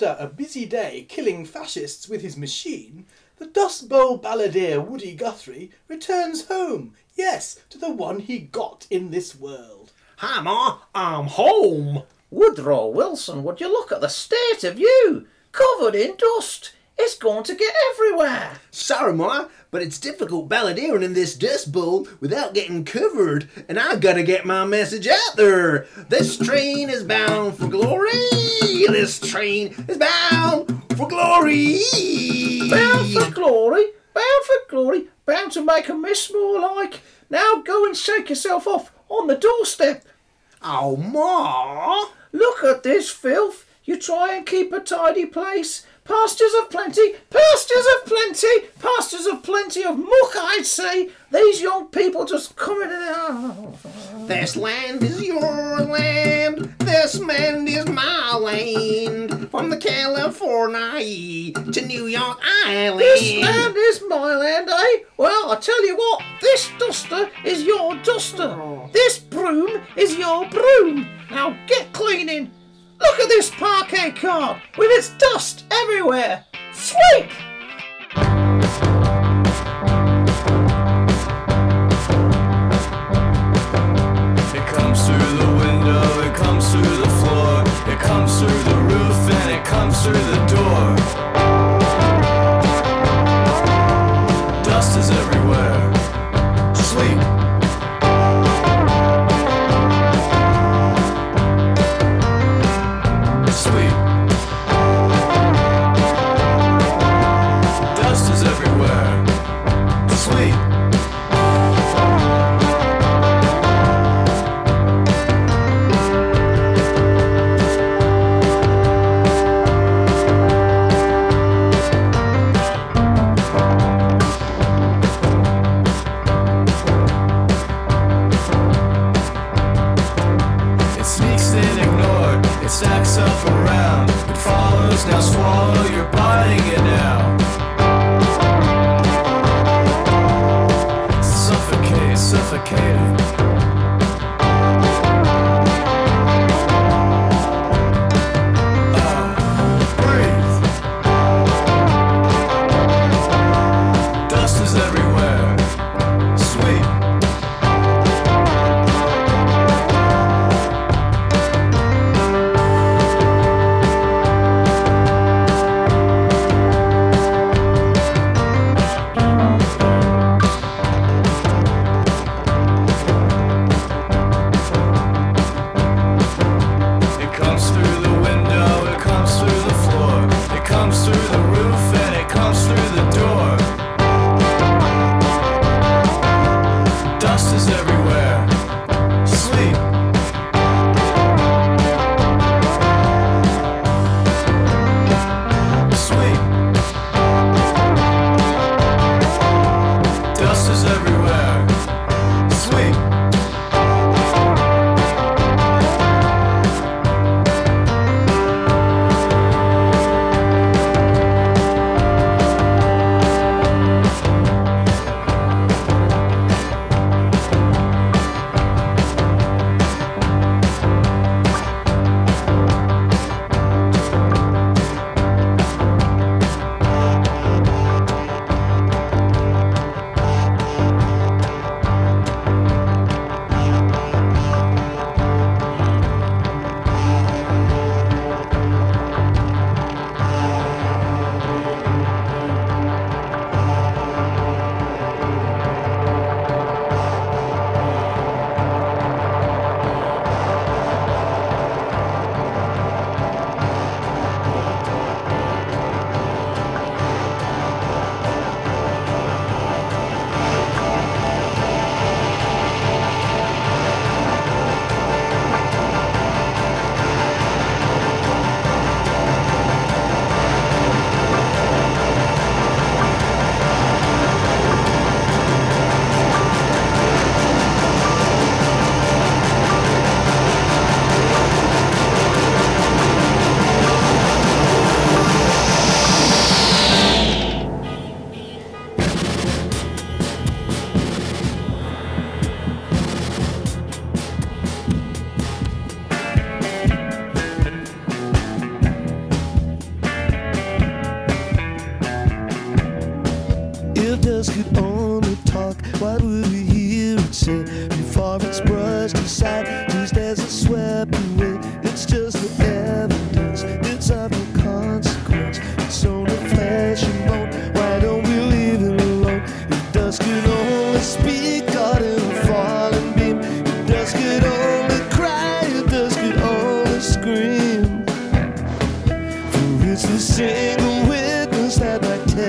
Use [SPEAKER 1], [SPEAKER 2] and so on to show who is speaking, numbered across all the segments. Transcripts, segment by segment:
[SPEAKER 1] after a busy day killing fascists with his machine, the Dust Bowl balladeer Woody Guthrie returns home. Yes, to the one he got in this world.
[SPEAKER 2] Hi, Ma, I'm home.
[SPEAKER 3] Woodrow Wilson, would you look at the state of you? Covered in dust. It's going to get everywhere.
[SPEAKER 2] Sorry, Ma, but it's difficult balladeering in this dust bowl without getting covered, and I gotta get my message out there. This train is bound for glory. This train is bound for glory.
[SPEAKER 3] Bound for glory, bound for glory, bound to make a mess more like. Now go and shake yourself off on the doorstep.
[SPEAKER 2] Oh, Ma.
[SPEAKER 3] Look at this filth. You try and keep a tidy place. Pastures of plenty, pastures of plenty, pastures of plenty of muck, I'd say. These young people just coming in. Oh.
[SPEAKER 2] This land is your land. This land is my land. From the California to New York Island.
[SPEAKER 3] This land is my land, eh? Well, I tell you what, this duster is your duster. This broom is your broom. Now get cleaning. Look at this parquet car with its dust everywhere. Sweep!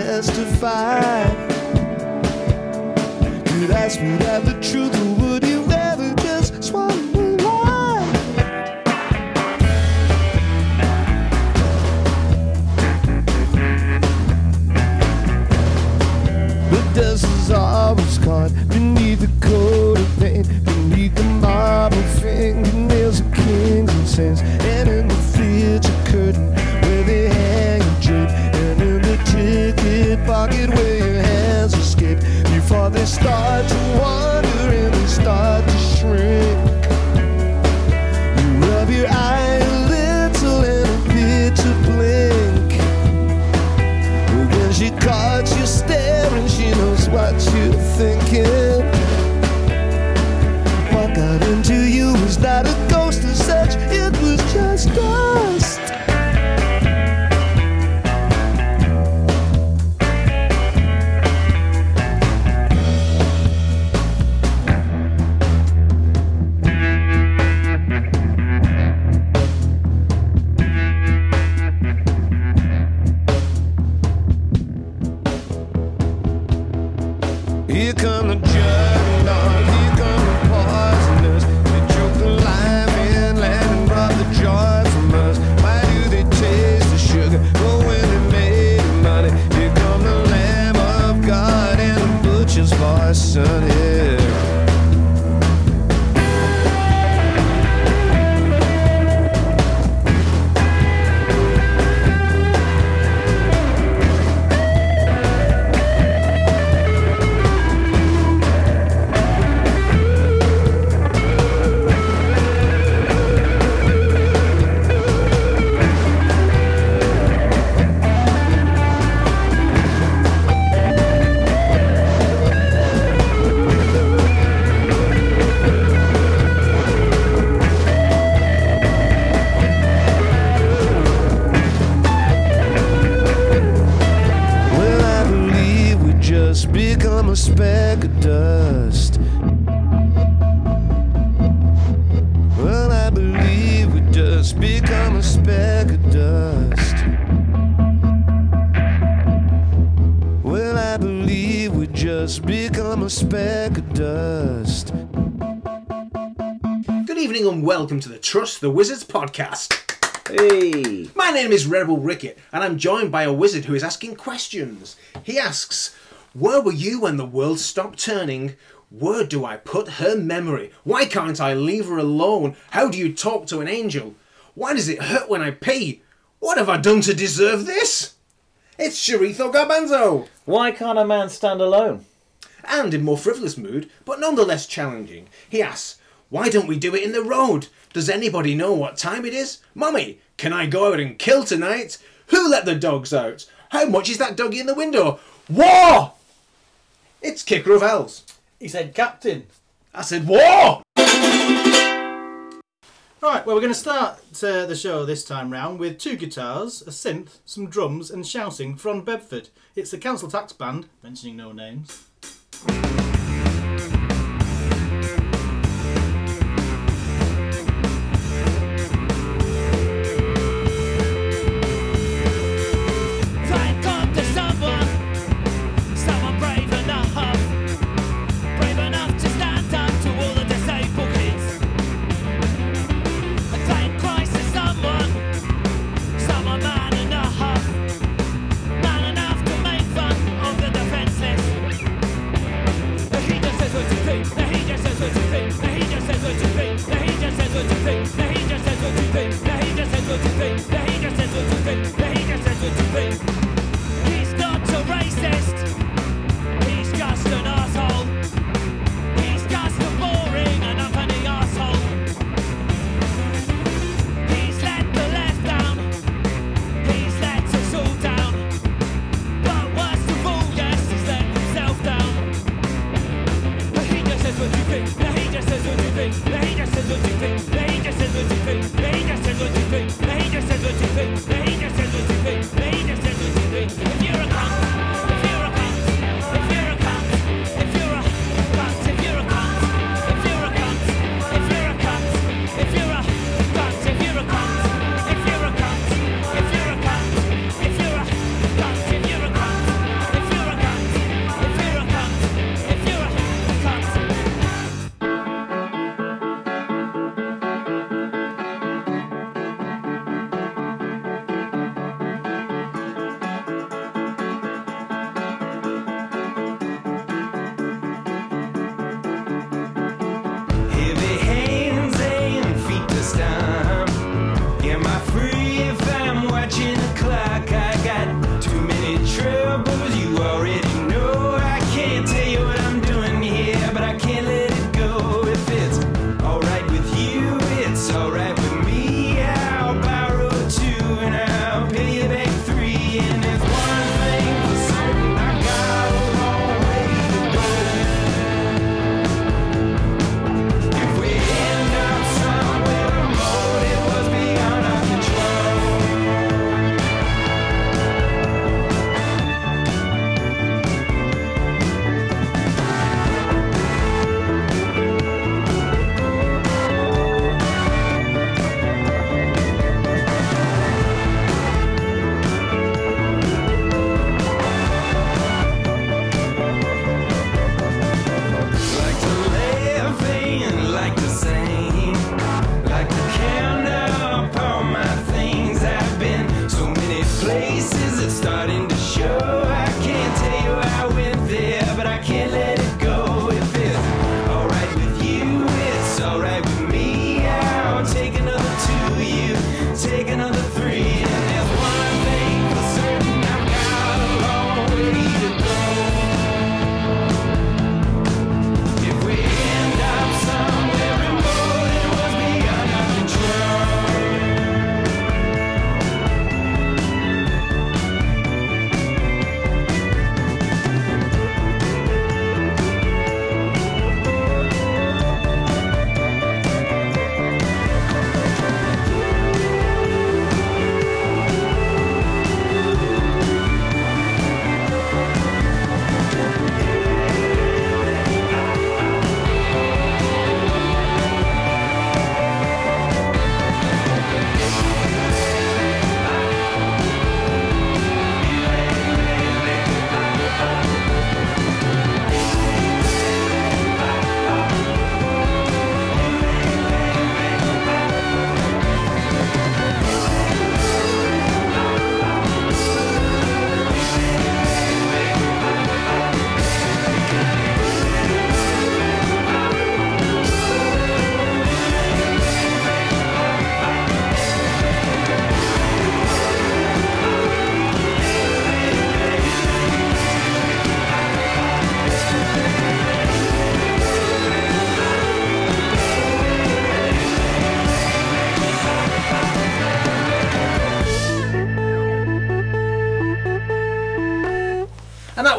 [SPEAKER 4] Testify. Could I speak out the truth, or would you rather just swallow a lie? The dust is always caught beneath the coat of paint, beneath the marble fingernails of kings and saints, and in the theater curtain ticket pocket where your hands escape before they start to wander and they start to shrink. You rub your eye a little and appear to blink. When she caught you staring, she knows what you're thinking. The
[SPEAKER 2] Wizards podcast.
[SPEAKER 5] Hey!
[SPEAKER 2] My name is Rebel Rickett, and I'm joined by a wizard who is asking questions. He asks, Where were you when the world stopped turning? Where do I put her memory? Why can't I leave her alone? How do you talk to an angel? Why does it hurt when I pee? What have I done to deserve this? It's Sharito Garbanzo!
[SPEAKER 5] Why can't a man stand alone?
[SPEAKER 2] And in more frivolous mood, but nonetheless challenging, he asks, Why don't we do it in the road? Does anybody know what time it is? Mummy, can I go out and kill tonight? Who let the dogs out? How much is that doggy in the window? War! It's Kicker of Hells.
[SPEAKER 1] He said, Captain.
[SPEAKER 2] I said, War!
[SPEAKER 1] Right, well, we're going to start uh, the show this time round with two guitars, a synth, some drums, and shouting from Bedford. It's the Council Tax Band, mentioning no names.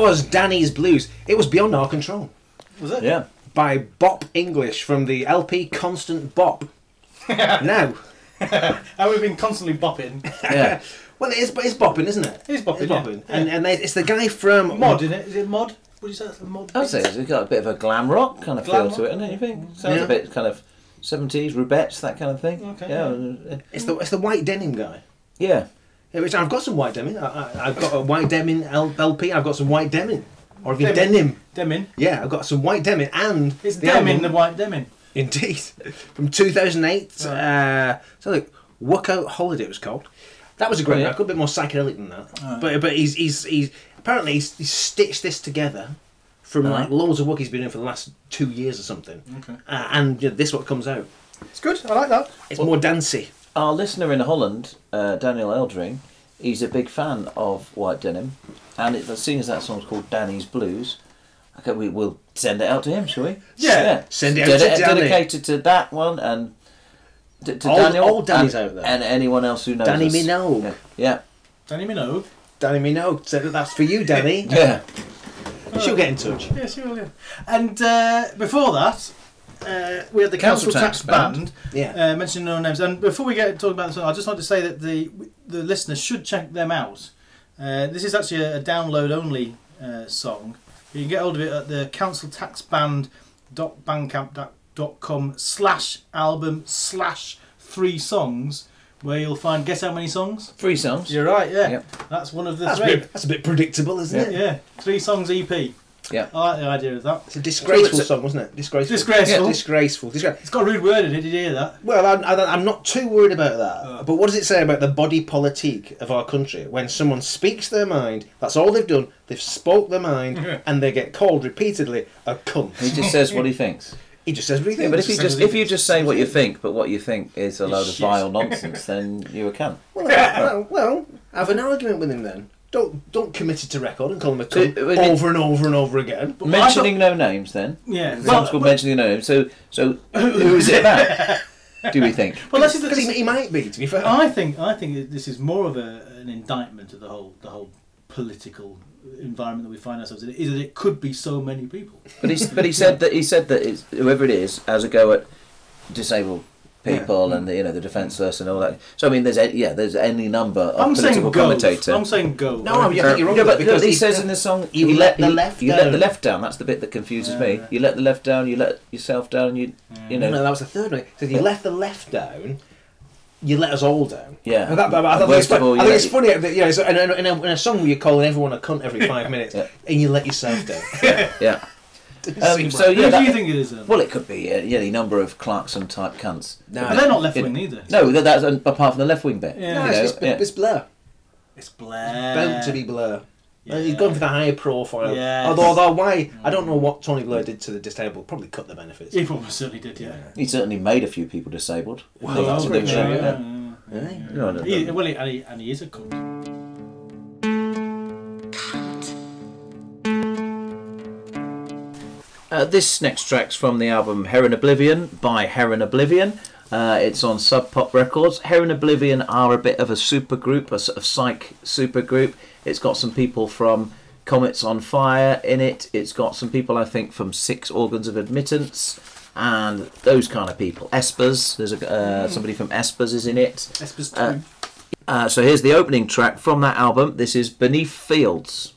[SPEAKER 2] That was Danny's Blues. It was beyond our control.
[SPEAKER 1] Was it?
[SPEAKER 3] Yeah.
[SPEAKER 2] By Bop English from the LP Constant Bop. now,
[SPEAKER 1] And we've been constantly bopping.
[SPEAKER 3] Yeah.
[SPEAKER 2] well, it is, but it's bopping, isn't it?
[SPEAKER 1] It is bopping,
[SPEAKER 2] It's bopping.
[SPEAKER 1] Yeah.
[SPEAKER 2] And, and they- it's the guy from
[SPEAKER 1] Mod, isn't it? Is it mod? Would you say it's mod?
[SPEAKER 3] I would say it's got a bit of a glam rock kind of
[SPEAKER 1] Glam
[SPEAKER 3] feel to
[SPEAKER 1] rock?
[SPEAKER 3] it, doesn't it? You think? Sounds
[SPEAKER 2] Yeah.
[SPEAKER 3] a bit kind of 70s, Rubettes, that kind of thing.
[SPEAKER 1] Okay,
[SPEAKER 3] Yeah. uh,
[SPEAKER 2] It's the it's the white denim guy.
[SPEAKER 3] Yeah.
[SPEAKER 2] Which I've got some white denim. I, I've got a white denim LP. I've got some white denim, or even
[SPEAKER 1] Denim.
[SPEAKER 2] denim.
[SPEAKER 1] Demin.
[SPEAKER 2] Yeah, I've got some white denim and
[SPEAKER 1] It's
[SPEAKER 2] the
[SPEAKER 1] Demin,
[SPEAKER 2] album-
[SPEAKER 1] the white Demin.
[SPEAKER 2] Indeed, from 2008. Uh, so look, Workout Holiday it was called. That was a great
[SPEAKER 3] Oh, yeah.
[SPEAKER 2] record, a bit more psychedelic than that. But but he's he's he's apparently he's, he's stitched this together from
[SPEAKER 3] Uh-huh.
[SPEAKER 2] like loads of work he's been doing for the last two years or something.
[SPEAKER 1] Okay.
[SPEAKER 2] Uh, and you know, this what comes out.
[SPEAKER 1] It's good. I like that.
[SPEAKER 2] It's more dancey.
[SPEAKER 3] Our listener in Holland, uh, Daniel Eldring, he's a big fan of White Denim, and it, as soon as that song's called Danny's Blues, okay, we will send it out to him, shall we?
[SPEAKER 1] Yeah.
[SPEAKER 2] Send it out to Danny.
[SPEAKER 3] Dedicated to that one and to, to
[SPEAKER 2] All-
[SPEAKER 3] Daniel
[SPEAKER 2] all Danny's
[SPEAKER 3] and,
[SPEAKER 2] out there.
[SPEAKER 3] and anyone else who knows
[SPEAKER 2] Danny
[SPEAKER 3] us.
[SPEAKER 2] Minogue.
[SPEAKER 3] Yeah. Yeah.
[SPEAKER 1] Danny Minogue.
[SPEAKER 2] Danny Minogue said that that's for you, Danny.
[SPEAKER 3] yeah.
[SPEAKER 2] She'll get in touch.
[SPEAKER 1] Yes, you will. Yeah. And uh, before that, uh, we had the
[SPEAKER 3] Council
[SPEAKER 1] Council,
[SPEAKER 3] Tax
[SPEAKER 1] Tax, Band,
[SPEAKER 2] Yeah.
[SPEAKER 1] uh, mentioning no names. And before we get talking about the song, I just like to say that the the listeners should check them out. Uh, this is actually a, a download only uh, song. You can get hold of it at the counciltaxband.bandcamp.com slash album slash three songs, where you'll find guess how many songs.
[SPEAKER 3] Three songs.
[SPEAKER 1] You're right. Yeah,
[SPEAKER 3] Yep.
[SPEAKER 1] that's one of the
[SPEAKER 2] That's a,
[SPEAKER 1] three.
[SPEAKER 2] bit, that's a bit predictable, isn't it?
[SPEAKER 1] Yeah, three songs EP.
[SPEAKER 3] Yeah.
[SPEAKER 1] I like the idea of that.
[SPEAKER 2] It's a disgraceful
[SPEAKER 3] So it's a-
[SPEAKER 2] song, wasn't it? Disgraceful.
[SPEAKER 1] Disgraceful.
[SPEAKER 2] Disgraceful. Disgraceful.
[SPEAKER 1] It's got a rude word in it. Did you hear that?
[SPEAKER 2] Well, I, I, I'm not too worried about that.
[SPEAKER 1] Uh.
[SPEAKER 2] but what does it say about the body politique of our country? When someone speaks their mind, that's all they've done. They've spoke their mind,
[SPEAKER 1] Yeah.
[SPEAKER 2] and they get called repeatedly a cunt.
[SPEAKER 3] He just says what he thinks.
[SPEAKER 2] He just says what he
[SPEAKER 3] Yeah,
[SPEAKER 2] thinks.
[SPEAKER 3] but if you just if you just say what you think, but what you think is a load of
[SPEAKER 1] Shit.
[SPEAKER 3] vile nonsense, then you're a cunt.
[SPEAKER 2] well, well, well, have an argument with him then. Don't don't commit it to record and call him a cunt
[SPEAKER 3] So, I mean-
[SPEAKER 2] over and over and over again.
[SPEAKER 1] But
[SPEAKER 3] Mentioning no names, then.
[SPEAKER 1] Yeah.
[SPEAKER 3] The
[SPEAKER 1] Well,
[SPEAKER 3] song's called mentioning no names. So so who is it about? Do we think?
[SPEAKER 1] well, that's
[SPEAKER 2] Because he, he might be, to be fair.
[SPEAKER 1] I think I think this is more of a, an indictment of the whole the whole political environment that we find ourselves in. Is that it could be so many people.
[SPEAKER 3] But he but he said that he said that it's, whoever it is has a go at disabled people and the, you know the defenceless and all that. So I mean, there's a, yeah, there's any number of
[SPEAKER 1] I'm saying
[SPEAKER 3] political
[SPEAKER 1] go.
[SPEAKER 3] commentator.
[SPEAKER 1] I'm saying go.
[SPEAKER 2] No, I think you're wrong
[SPEAKER 3] yeah, but
[SPEAKER 2] because
[SPEAKER 3] he,
[SPEAKER 2] he-
[SPEAKER 3] says in the song,
[SPEAKER 2] you
[SPEAKER 3] you,
[SPEAKER 2] let
[SPEAKER 3] let,
[SPEAKER 2] the
[SPEAKER 3] you,
[SPEAKER 2] left
[SPEAKER 3] you let the
[SPEAKER 2] down.
[SPEAKER 3] left down. That's the bit that confuses
[SPEAKER 1] Yeah,
[SPEAKER 3] me.
[SPEAKER 1] yeah.
[SPEAKER 3] You let the left down. You let yourself down. You you know.
[SPEAKER 2] no, that was the third one. So you left the left down, you let us all down.
[SPEAKER 3] Yeah.
[SPEAKER 2] And that, but I, think it's,
[SPEAKER 3] worst of
[SPEAKER 2] fun-
[SPEAKER 3] all,
[SPEAKER 2] I think it's funny that you know, so in, a, in, a, in a song where you're calling everyone a cunt every five minutes,
[SPEAKER 3] Yeah.
[SPEAKER 2] and you let yourself down.
[SPEAKER 3] Yeah.
[SPEAKER 2] Doesn't
[SPEAKER 3] Um, so
[SPEAKER 2] right.
[SPEAKER 1] Who
[SPEAKER 3] yeah,
[SPEAKER 1] do you think it is then?
[SPEAKER 3] well, it could be uh, yeah, any number of Clarkson type cunts.
[SPEAKER 2] no,
[SPEAKER 1] but they're not left wing either.
[SPEAKER 3] No, that, that's uh, apart from the left wing bit.
[SPEAKER 1] Yeah.
[SPEAKER 2] No,
[SPEAKER 3] you
[SPEAKER 2] it's,
[SPEAKER 3] know,
[SPEAKER 2] it's,
[SPEAKER 3] yeah.
[SPEAKER 2] it's Blur.
[SPEAKER 1] It's Blair.
[SPEAKER 2] Bound to be Blur.
[SPEAKER 1] Yeah.
[SPEAKER 2] He's gone for the higher profile.
[SPEAKER 1] Yes.
[SPEAKER 2] Although, although why? I don't know what Tony Blair did to the disabled. Probably cut the benefits.
[SPEAKER 1] He probably certainly did. Yeah.
[SPEAKER 3] He certainly made a few people disabled.
[SPEAKER 2] Well,
[SPEAKER 3] Nothing
[SPEAKER 2] that's
[SPEAKER 3] to
[SPEAKER 2] very
[SPEAKER 3] do with
[SPEAKER 2] true,
[SPEAKER 3] it,
[SPEAKER 1] yeah,
[SPEAKER 3] yeah.
[SPEAKER 1] yeah, yeah.
[SPEAKER 3] No, no,
[SPEAKER 1] He, well, he, and, he, and he is a cunt.
[SPEAKER 3] Uh, this next track's from the album Heron Oblivion by Heron Oblivion. Uh, it's on Sub Pop Records. Heron Oblivion are a bit of a super group, a sort of psych super group. It's got some people from Comets on Fire in it. It's got some people, I think, from Six Organs of Admittance and those kind of people. Espers, there's a, uh, somebody from Espers is in it.
[SPEAKER 1] Espers
[SPEAKER 3] Uh,
[SPEAKER 1] two.
[SPEAKER 3] Uh, so here's the opening track from that album. This is Beneath Fields.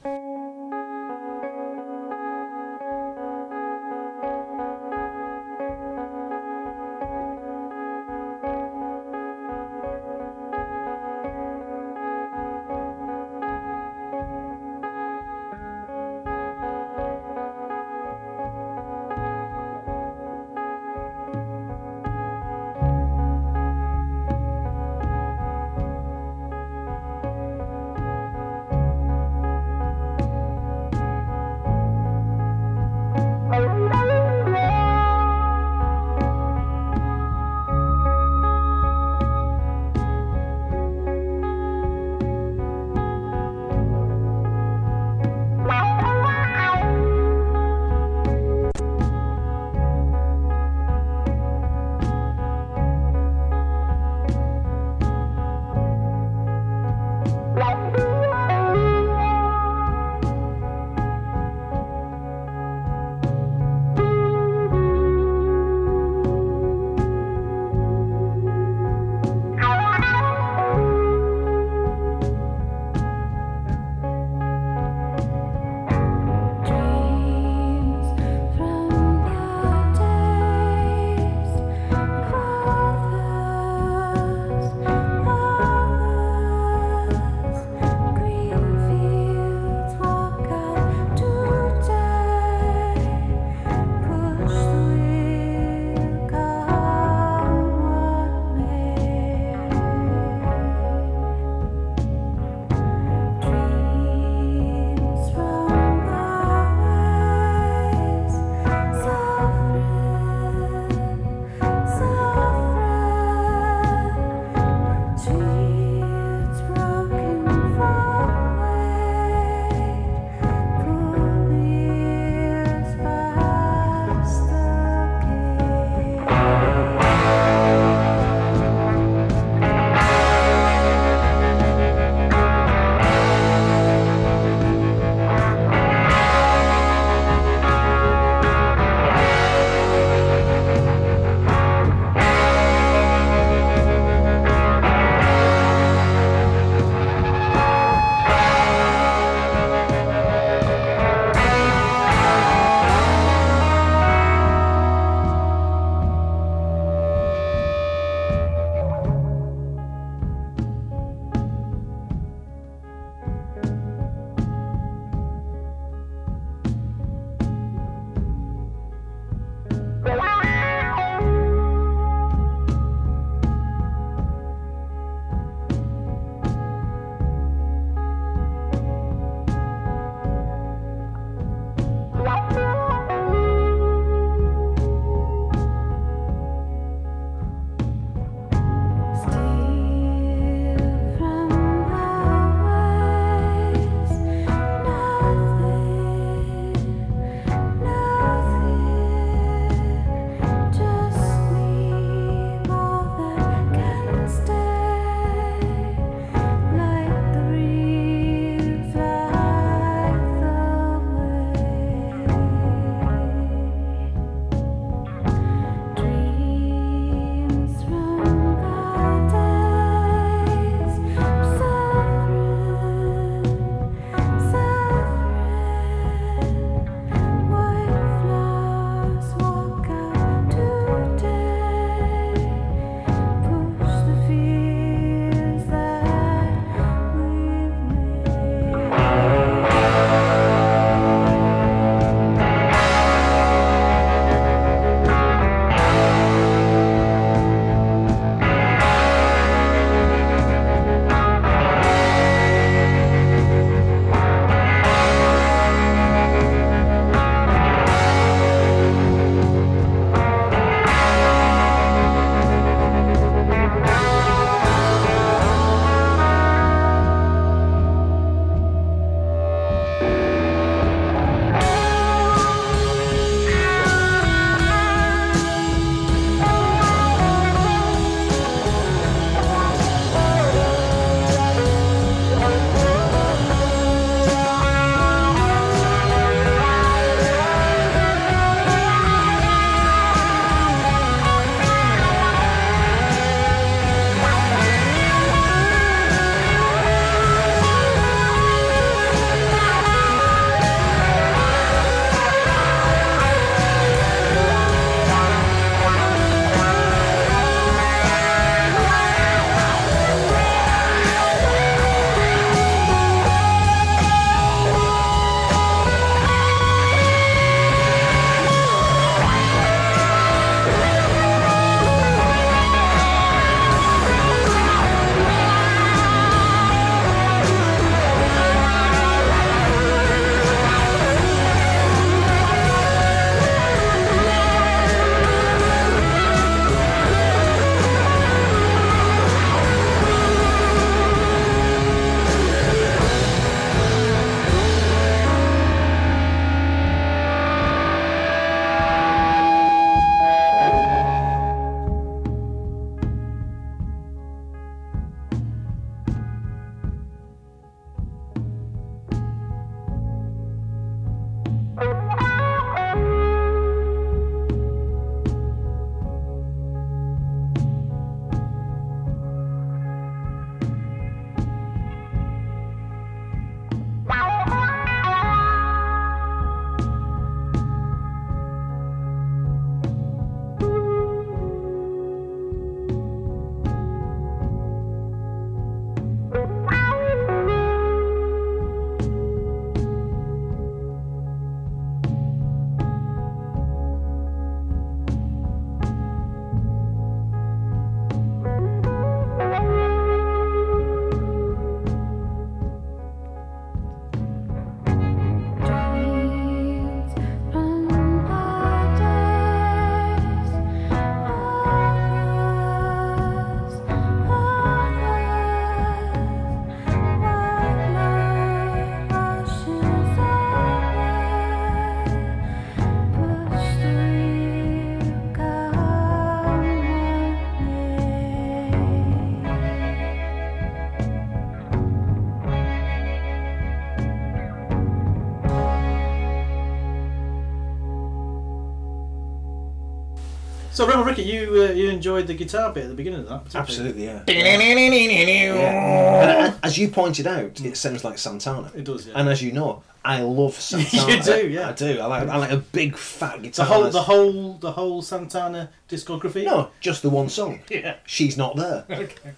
[SPEAKER 1] So, Rebel Ricky, you uh, you enjoyed the guitar bit at the beginning of that?
[SPEAKER 2] Absolutely, yeah. Yeah. And, as you pointed out, it sounds like Santana.
[SPEAKER 1] It does, yeah.
[SPEAKER 2] And as you know, I love Santana.
[SPEAKER 1] You do, yeah.
[SPEAKER 2] I do. I like. I like a big fat guitar.
[SPEAKER 1] The whole, the whole, the whole Santana discography.
[SPEAKER 2] No, just the one song.
[SPEAKER 1] Yeah.
[SPEAKER 2] She's not there.
[SPEAKER 1] Okay.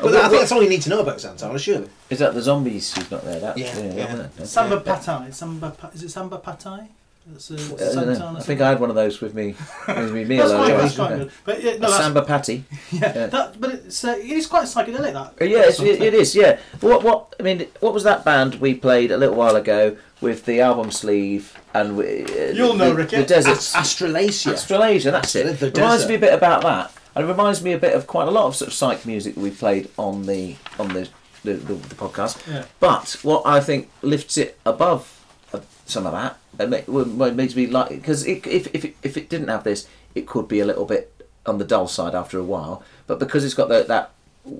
[SPEAKER 2] But I think that's all you need to know about Santana, surely.
[SPEAKER 3] Is that the zombies who's not there? That's,
[SPEAKER 2] Yeah,
[SPEAKER 3] yeah,
[SPEAKER 2] yeah.
[SPEAKER 1] Samba
[SPEAKER 3] Yeah.
[SPEAKER 1] Patai. Samba. Pa- is it Samba Patai? That's a
[SPEAKER 3] I don't
[SPEAKER 1] Santana.
[SPEAKER 3] I think I had one of those with me. With me meal
[SPEAKER 1] That's quite,
[SPEAKER 3] earlier,
[SPEAKER 1] that's
[SPEAKER 3] wasn't
[SPEAKER 1] quite good. But yeah,
[SPEAKER 3] A
[SPEAKER 1] no, that's,
[SPEAKER 3] Samba patty.
[SPEAKER 1] yeah,
[SPEAKER 3] yeah.
[SPEAKER 1] That, but it's uh, it is quite psychedelic. That.
[SPEAKER 3] Uh, Yeah, it's, it, it is. Yeah. What? What? I mean, what was that band we played a little while ago with the album sleeve and we, uh,
[SPEAKER 1] You'll know,
[SPEAKER 3] the,
[SPEAKER 1] Ricky.
[SPEAKER 3] the deserts.
[SPEAKER 2] Astralasia.
[SPEAKER 3] Australasia, that's it.
[SPEAKER 2] The
[SPEAKER 3] It reminds
[SPEAKER 2] desert.
[SPEAKER 3] me a bit about that. And it reminds me a bit of quite a lot of sort of psych music that we played on the on the the, the, the podcast.
[SPEAKER 1] Yeah.
[SPEAKER 3] But what I think lifts it above uh, some of that, it ma- what what makes me like because if if it, if it didn't have this, it could be a little bit on the dull side after a while. But because it's got that that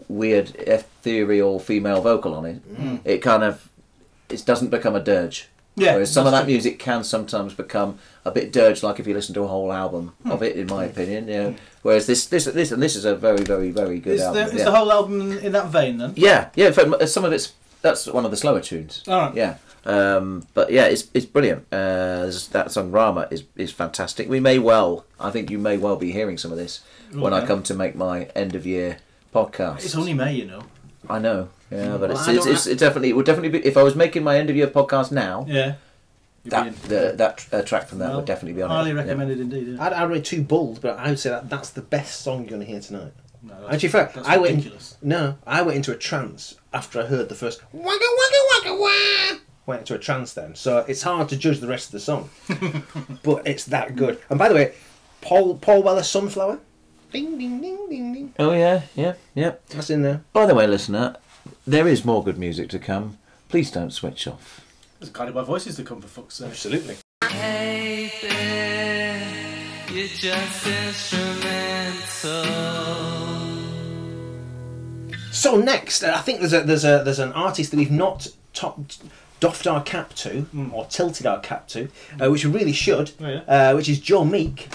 [SPEAKER 3] weird ethereal female vocal on it,
[SPEAKER 1] Mm.
[SPEAKER 3] it kind of it doesn't become a dirge.
[SPEAKER 1] Yeah,
[SPEAKER 3] Whereas some of that
[SPEAKER 1] true.
[SPEAKER 3] music can sometimes become a bit dirge, like if you listen to a whole album
[SPEAKER 1] Hmm.
[SPEAKER 3] of it, in my opinion. You know, whereas this, this, this, and this is a very, very, very good
[SPEAKER 1] Is,
[SPEAKER 3] album.
[SPEAKER 1] the, is
[SPEAKER 3] yeah.
[SPEAKER 1] the whole album in that vein then?
[SPEAKER 3] yeah, yeah. In fact, some of it's that's one of the slower tunes.
[SPEAKER 1] All right.
[SPEAKER 3] Yeah, um, but yeah, it's it's brilliant. Uh, that song Rama is is fantastic. We may well, I think you may well be hearing some of this when I come to make my end of year podcast.
[SPEAKER 1] It's only May, you know.
[SPEAKER 3] I know, yeah, but
[SPEAKER 2] Well,
[SPEAKER 3] it's
[SPEAKER 2] I
[SPEAKER 3] it's, it's it definitely it would definitely be if I was making my end of year podcast now.
[SPEAKER 1] Yeah.
[SPEAKER 3] That the, that uh, track from that
[SPEAKER 1] Well,
[SPEAKER 3] would definitely be on
[SPEAKER 1] Highly
[SPEAKER 3] it. yeah.
[SPEAKER 1] recommended indeed. Yeah.
[SPEAKER 2] I'd, I'd rate too bold, but I would say that that's the best song you're going to hear tonight.
[SPEAKER 1] No, that's,
[SPEAKER 2] Actually, in fact,
[SPEAKER 1] that's
[SPEAKER 2] I went. In,
[SPEAKER 1] ridiculous.
[SPEAKER 2] no, I went into a trance after I heard the first wagga wagga wagga wah. Went into a trance then, so it's hard to judge the rest of the song, but it's that good. And by the way, Paul Paul Weller Sunflower, ding ding ding ding ding.
[SPEAKER 3] Oh yeah, yeah, yeah.
[SPEAKER 2] That's in there.
[SPEAKER 3] By the way, listener, there is more good music to come. Please don't switch off.
[SPEAKER 1] It's guided by voices to come for fuck's sake.
[SPEAKER 2] Absolutely.
[SPEAKER 6] Hey, babe, you're just instrumental.
[SPEAKER 2] So next, uh, I think there's a there's a there's an artist that we've not top, doffed our cap to or tilted our cap to, uh, which we really should,
[SPEAKER 1] Oh, yeah.
[SPEAKER 2] uh, which is Joe Meek.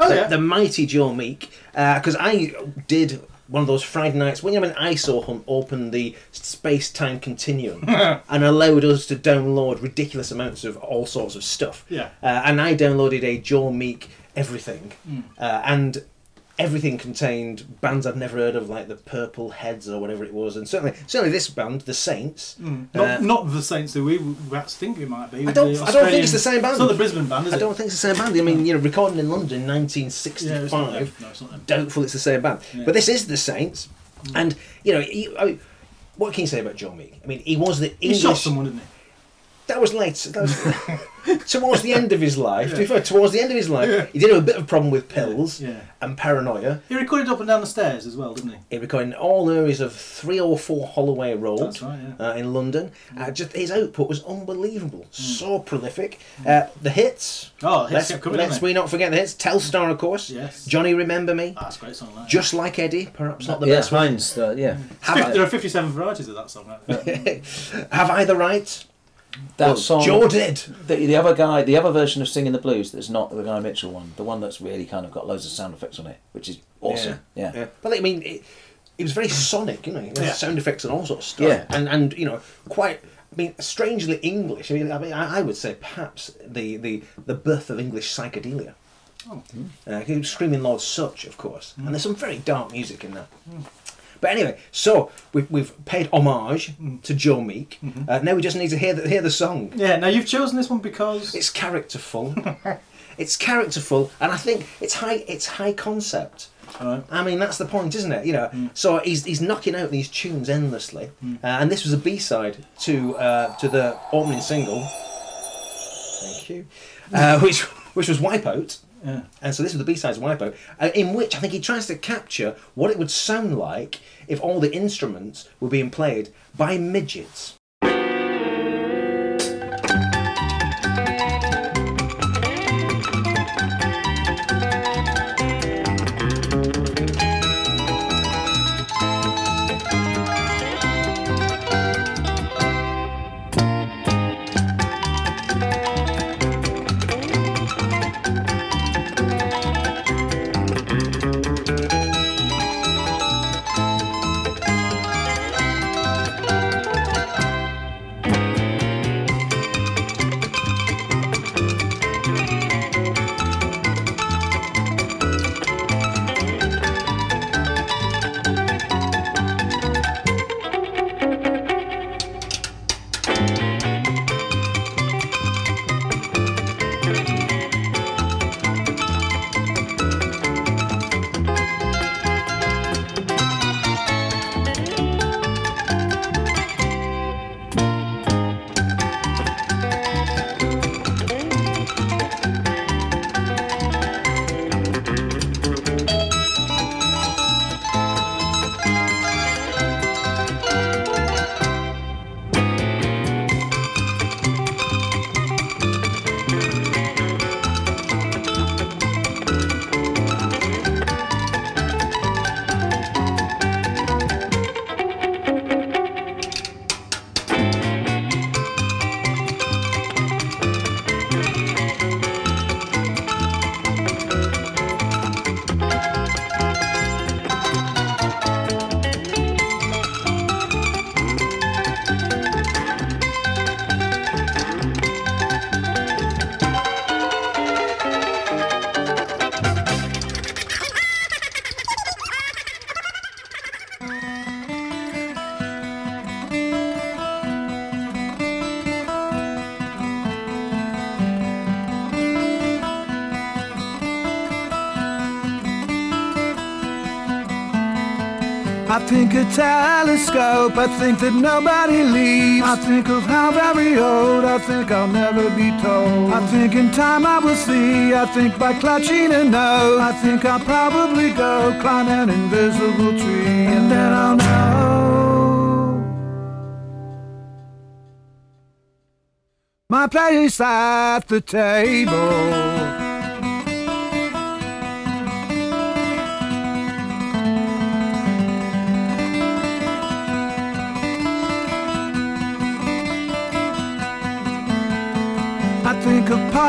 [SPEAKER 1] Oh
[SPEAKER 2] the,
[SPEAKER 1] yeah.
[SPEAKER 2] the mighty Joe Meek, because I did one of those Friday nights when you have an ISO hunt open the space time continuum and allowed us to download ridiculous amounts of all sorts of stuff.
[SPEAKER 1] Yeah.
[SPEAKER 2] Uh, and I downloaded a Joe Meek everything, uh, and everything contained bands I've never heard of, like the Purple Heads or whatever it was, and certainly certainly this band, the Saints.
[SPEAKER 1] not,
[SPEAKER 2] uh,
[SPEAKER 1] not the Saints that we perhaps think it might be.
[SPEAKER 2] I don't- I don't think it's the same band.
[SPEAKER 1] It's not the Brisbane band, is it?
[SPEAKER 2] I
[SPEAKER 1] it?
[SPEAKER 2] don't think it's the same band. I mean, you know, recording in London in
[SPEAKER 1] Yeah, it's
[SPEAKER 2] 1965.
[SPEAKER 1] not. No, it's
[SPEAKER 2] doubtful it's the same band.
[SPEAKER 1] Yeah.
[SPEAKER 2] But this is the Saints, and you know, he, I mean, what can you say about Joe Meek? I mean, he was the
[SPEAKER 1] He shot someone, didn't he?
[SPEAKER 2] That was late. That was towards the end of his life. To be fair, towards the end of his life, he did have a bit of a problem with pills
[SPEAKER 1] Yeah.
[SPEAKER 2] and paranoia.
[SPEAKER 1] He recorded up and down the stairs as well, didn't he?
[SPEAKER 2] He recorded in all areas of 304 Holloway Road
[SPEAKER 1] That's right, yeah.
[SPEAKER 2] uh, in London. Uh, just his output was unbelievable, so prolific. Uh, the hits.
[SPEAKER 1] Oh, hits
[SPEAKER 2] let's
[SPEAKER 1] coming,
[SPEAKER 2] let's
[SPEAKER 1] didn't
[SPEAKER 2] we not forget the hits. Telstar, of course.
[SPEAKER 1] Yes.
[SPEAKER 2] Johnny, remember me.
[SPEAKER 1] Ah, that's a great song. That,
[SPEAKER 2] Just like Eddie, perhaps not the
[SPEAKER 3] yeah,
[SPEAKER 2] best one.
[SPEAKER 3] Heinz, uh, yeah.
[SPEAKER 2] Have,
[SPEAKER 1] Fif- there are 57 varieties of that song. Right?
[SPEAKER 2] have I the right?
[SPEAKER 3] That
[SPEAKER 2] Well,
[SPEAKER 3] song.
[SPEAKER 2] Joe did.
[SPEAKER 3] The, the other guy, the other version of Singing the Blues that's not the Guy Mitchell one, the one that's really kind of got loads of sound effects on it, which is awesome. Yeah.
[SPEAKER 2] Yeah. But I mean, it, it was very sonic, you know,
[SPEAKER 1] Yeah.
[SPEAKER 2] sound effects and all sorts of stuff.
[SPEAKER 3] Yeah.
[SPEAKER 2] And and you know, quite. I mean, strangely English. I mean, I mean, I, would say perhaps the, the, the birth of English psychedelia.
[SPEAKER 1] Oh.
[SPEAKER 2] Uh, Screaming Lord Sutch, of course, and there's some very dark music in that. But anyway, so we've, we've paid homage to Joe Meek. Uh, now we just need to hear the, hear the song.
[SPEAKER 1] Yeah, now you've chosen this one because.
[SPEAKER 2] It's characterful. it's characterful, and I think it's high. It's high concept. I mean, that's the point, isn't it? You know, so he's, he's knocking out these tunes endlessly, uh, and this was a B side to uh, to the opening single. Thank you, uh, which which was Wipeout.
[SPEAKER 1] Yeah.
[SPEAKER 2] And so this was the B-sides Wipeout, uh, in which I think he tries to capture what it would sound like if all the instruments were being played by midgets.
[SPEAKER 7] I think a telescope, I think that nobody leaves. I think of how very old, I think I'll never be told. I think in time I will see, I think by clutching a nose. I think I'll probably go climb an invisible tree, and then I'll know. My place at the table.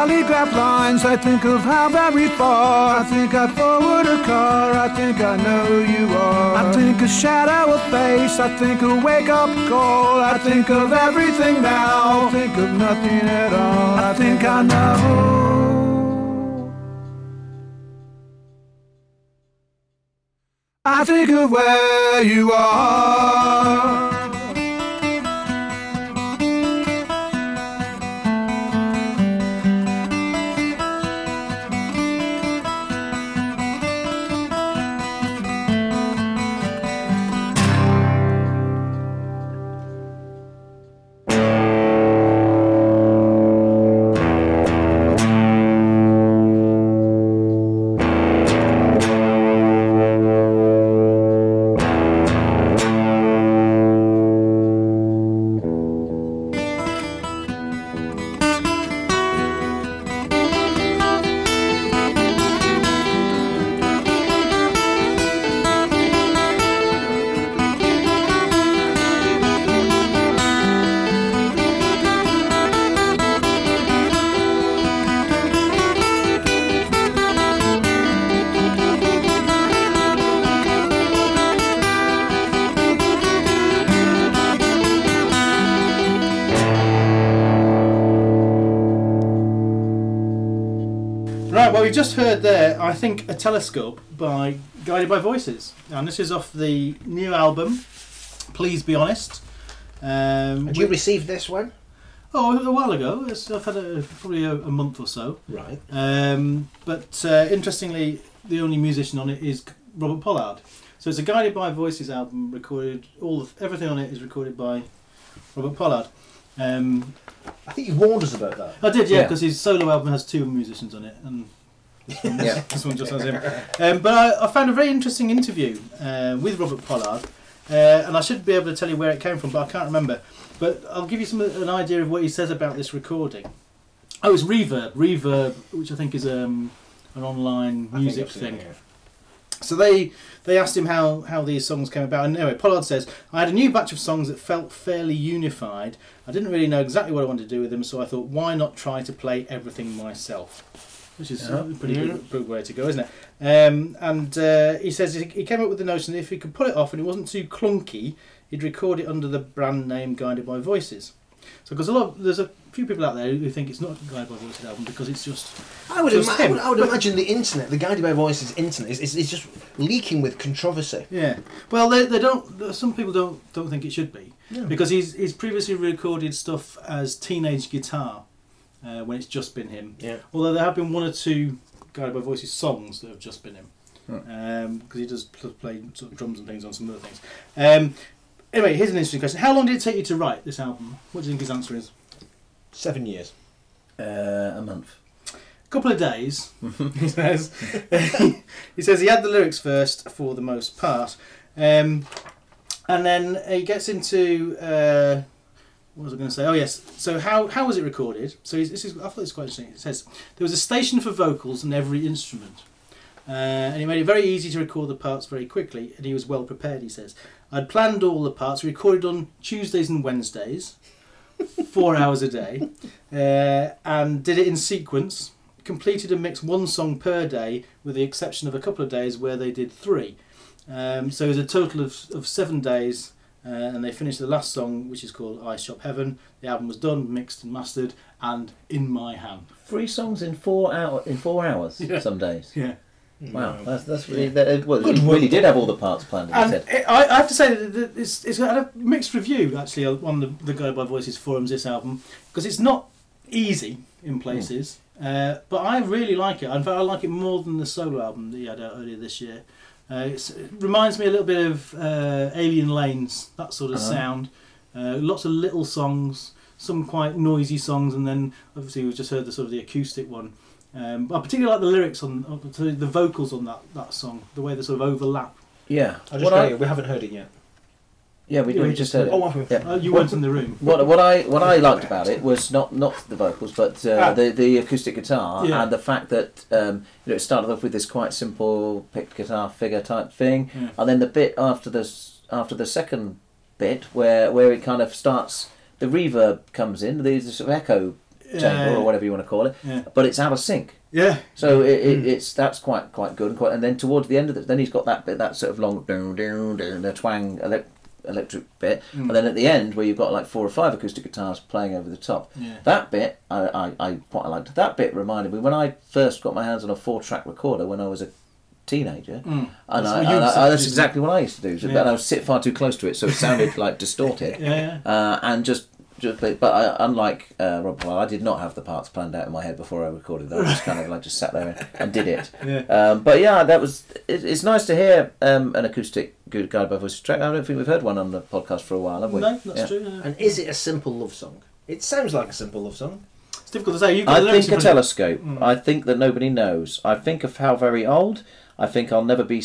[SPEAKER 7] Polygraph lines, I think of how very far. I think I forward a car, I think I know you are. I think a shadow, a face, I think a wake up call. I think of everything now, I think of nothing at all. I think I know. I think of where you are.
[SPEAKER 1] Just heard there, I think, A Telescope by Guided by Voices. And this is off the new album, Please Be Honest. Um,
[SPEAKER 2] Had you received this one?
[SPEAKER 1] oh, a while ago. It's- I've had a, probably a, a month or so.
[SPEAKER 2] Right.
[SPEAKER 1] Um, but uh, interestingly, the only musician on it is Robert Pollard. So it's a Guided by Voices album recorded, all of, everything on it is recorded by Robert Pollard. Um,
[SPEAKER 2] I think you warned us about that.
[SPEAKER 1] I did, yeah,
[SPEAKER 3] Yeah.
[SPEAKER 1] because his solo album has two musicians on it, and this one,
[SPEAKER 3] Yeah.
[SPEAKER 1] this one just has him. Um, but I, I found a very interesting interview uh, with Robert Pollard, uh, and I should be able to tell you where it came from, but I can't remember. But I'll give you some an idea of what he says about this recording. Oh, it's Reverb, Reverb, which I think is um, an online music thing.
[SPEAKER 2] it, yeah.
[SPEAKER 1] So they they asked him how, how these songs came about, and anyway, Pollard says, "I had a new batch of songs that felt fairly unified. I didn't really know exactly what I wanted to do with them, so I thought, why not try to play everything myself?" Which is a pretty good, good way to go, isn't it? Um, and uh, he says he came up with the notion that if he could pull it off and it wasn't too clunky, he'd record it under the brand name Guided by Voices. So, because a lot, of, there's a few people out there who think it's not a Guided by Voices album because it's just
[SPEAKER 2] I would,
[SPEAKER 1] Just
[SPEAKER 2] ima- I would, I would imagine the internet, the Guided by Voices internet, is, is, is just leaking with controversy.
[SPEAKER 1] Yeah. Well, they, they don't. Some people don't don't think it should be because he's he's previously recorded stuff as teenage guitar uh, when it's just been him.
[SPEAKER 2] Yeah.
[SPEAKER 1] Although there have been one or two Guided by Voices songs that have just been him because he does play sort of drums and things on some other things. Um, anyway, here's an interesting question: How long did it take you to write this album? What do you think his answer is?
[SPEAKER 2] Seven years.
[SPEAKER 3] Uh, a month.
[SPEAKER 1] A couple of days. he says. he says he had the lyrics first for the most part, um, and then he gets into. Uh, what was I going to say? Oh yes. So how how was it recorded? So this is I thought was quite interesting. It says there was a station for vocals and every instrument, uh, and he made it very easy to record the parts very quickly, and he was well prepared. He says I'd planned all the parts, recorded on Tuesdays and Wednesdays, four hours a day, uh, and did it in sequence. Completed and mixed one song per day, with the exception of a couple of days where they did three. Um, so it was a total of, of seven days, uh, and they finished the last song, which is called "I Shop Heaven." The album was done, mixed and mastered, and in my hand.
[SPEAKER 3] Three songs in four hour in four hours.
[SPEAKER 1] Yeah.
[SPEAKER 3] Some days.
[SPEAKER 1] Yeah.
[SPEAKER 3] Wow, that's that's really that, well. He really did have all the parts planned.
[SPEAKER 1] And it, I, I have to say that that it's, it's had a mixed review actually on the, the Guided by Voices forums. This album because it's not easy in places, uh, but I really like it. In fact, I like it more than the solo album that he had out earlier this year. Uh, it reminds me a little bit of uh, Alien Lanes, that sort of
[SPEAKER 3] Uh-huh.
[SPEAKER 1] sound. Uh, lots of little songs, some quite noisy songs, and then obviously we've just heard the sort of the acoustic one. Um, I particularly like the lyrics on, on the the vocals on that, that song, the way they sort of overlap.
[SPEAKER 3] Yeah.
[SPEAKER 2] I just
[SPEAKER 3] What
[SPEAKER 2] got
[SPEAKER 3] I-
[SPEAKER 2] it. We haven't heard it yet.
[SPEAKER 3] Yeah, we, we just heard it.
[SPEAKER 2] Oh, we?
[SPEAKER 3] Yeah.
[SPEAKER 1] Uh, you weren't in the room.
[SPEAKER 3] What, what I what I liked about it was not not the vocals, but uh,
[SPEAKER 1] Ah.
[SPEAKER 3] the the acoustic guitar
[SPEAKER 1] Yeah.
[SPEAKER 3] and the fact that um, you know it started off with this quite simple picked guitar figure type thing,
[SPEAKER 1] Yeah.
[SPEAKER 3] and then the bit after this after the second bit where where it kind of starts the reverb comes in, the sort of echo chamber or whatever you want to call it, but it's out of sync.
[SPEAKER 1] Yeah.
[SPEAKER 3] So it, it, it's that's quite quite good and quite, and then towards the end of it, then he's got that bit that sort of long down down down the twang electric bit,
[SPEAKER 1] Hmm.
[SPEAKER 3] and then at the end where you've got like four or five acoustic guitars playing over the top.
[SPEAKER 1] Yeah.
[SPEAKER 3] That bit I, I, I quite liked. That bit reminded me when I first got my hands on a four track recorder when I was a teenager,
[SPEAKER 1] Mm.
[SPEAKER 3] and
[SPEAKER 1] That's
[SPEAKER 3] I, and I-
[SPEAKER 1] said,
[SPEAKER 3] that's exactly what I used to do. So,
[SPEAKER 1] Yeah.
[SPEAKER 3] But I would sit far too close to it, so it sounded like distorted.
[SPEAKER 1] Yeah.
[SPEAKER 3] Uh, and just, just but but I, unlike uh, Rob Pollard, I did not have the parts planned out in my head before I recorded. That. I just kind of like just sat there and, and did it. Um, but yeah, that was. It, it's nice to hear um, an acoustic good guide by voice track. I don't think we've heard one on the podcast for a while, have we?
[SPEAKER 1] No, that's
[SPEAKER 3] Yeah.
[SPEAKER 1] true. yeah.
[SPEAKER 2] And is it a simple love song? It sounds like a simple love song.
[SPEAKER 1] It's difficult to say. You've got
[SPEAKER 3] I think a
[SPEAKER 1] in front of
[SPEAKER 3] telescope. I think that nobody knows. I think of how very old. I think I'll never be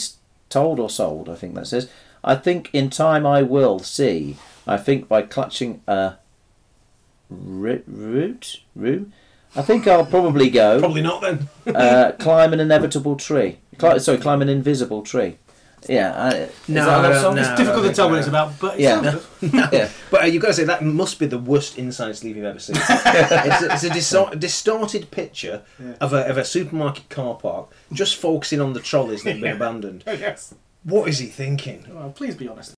[SPEAKER 3] told or sold. I think that says. I think in time I will see. I think by clutching a root, root, root. I think I'll probably go
[SPEAKER 2] Probably not then.
[SPEAKER 3] uh, climb an inevitable tree. Cli- sorry, climb an invisible tree. Yeah. I,
[SPEAKER 2] No,
[SPEAKER 3] that
[SPEAKER 2] no,
[SPEAKER 3] song?
[SPEAKER 2] no.
[SPEAKER 1] It's difficult to tell what it's about, but it
[SPEAKER 3] Yeah.
[SPEAKER 1] sounds
[SPEAKER 3] yeah.
[SPEAKER 2] But uh, you've got to say that must be the worst inside sleeve you've ever seen. it's a, it's a distor- distorted picture of a of a supermarket car park, just focusing on the trolleys that have been abandoned.
[SPEAKER 1] yes.
[SPEAKER 2] What is he thinking?
[SPEAKER 1] Well, please be honest.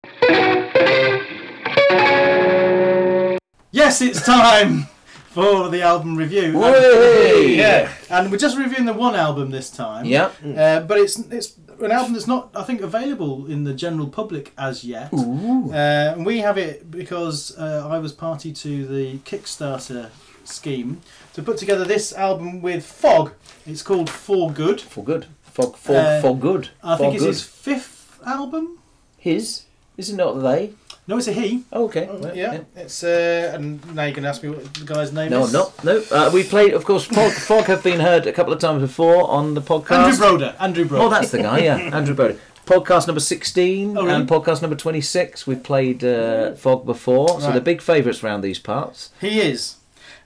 [SPEAKER 1] Yes, it's time for the album review.
[SPEAKER 3] Way!
[SPEAKER 1] Yeah, and we're just reviewing the one album this time.
[SPEAKER 3] Yeah.
[SPEAKER 1] Uh, but it's it's an album that's not, I think, available in the general public as yet. Uh, and we have it because uh, I was party to the Kickstarter scheme to put together this album with Fog. It's called For Good.
[SPEAKER 3] For good. For for
[SPEAKER 1] Uh,
[SPEAKER 3] for good.
[SPEAKER 1] I
[SPEAKER 3] for
[SPEAKER 1] think it's
[SPEAKER 3] good.
[SPEAKER 1] his fifth album.
[SPEAKER 3] His? Is it not they?
[SPEAKER 1] No, it's a he.
[SPEAKER 3] Oh, okay. Right,
[SPEAKER 1] Yeah, it's uh, and now you can ask me what the guy's name
[SPEAKER 3] No,
[SPEAKER 1] is.
[SPEAKER 3] I'm not. No. Uh, we played, of course, Fog, Fog have been heard a couple of times before on the podcast.
[SPEAKER 1] Andrew Broder. Andrew Broder.
[SPEAKER 3] Oh, that's the guy, yeah. Andrew Brody. Podcast number 16
[SPEAKER 1] Oh, really?
[SPEAKER 3] and podcast number 26. We've played uh, Fog before, so
[SPEAKER 1] Right.
[SPEAKER 3] they're big favourites around these parts.
[SPEAKER 1] he is.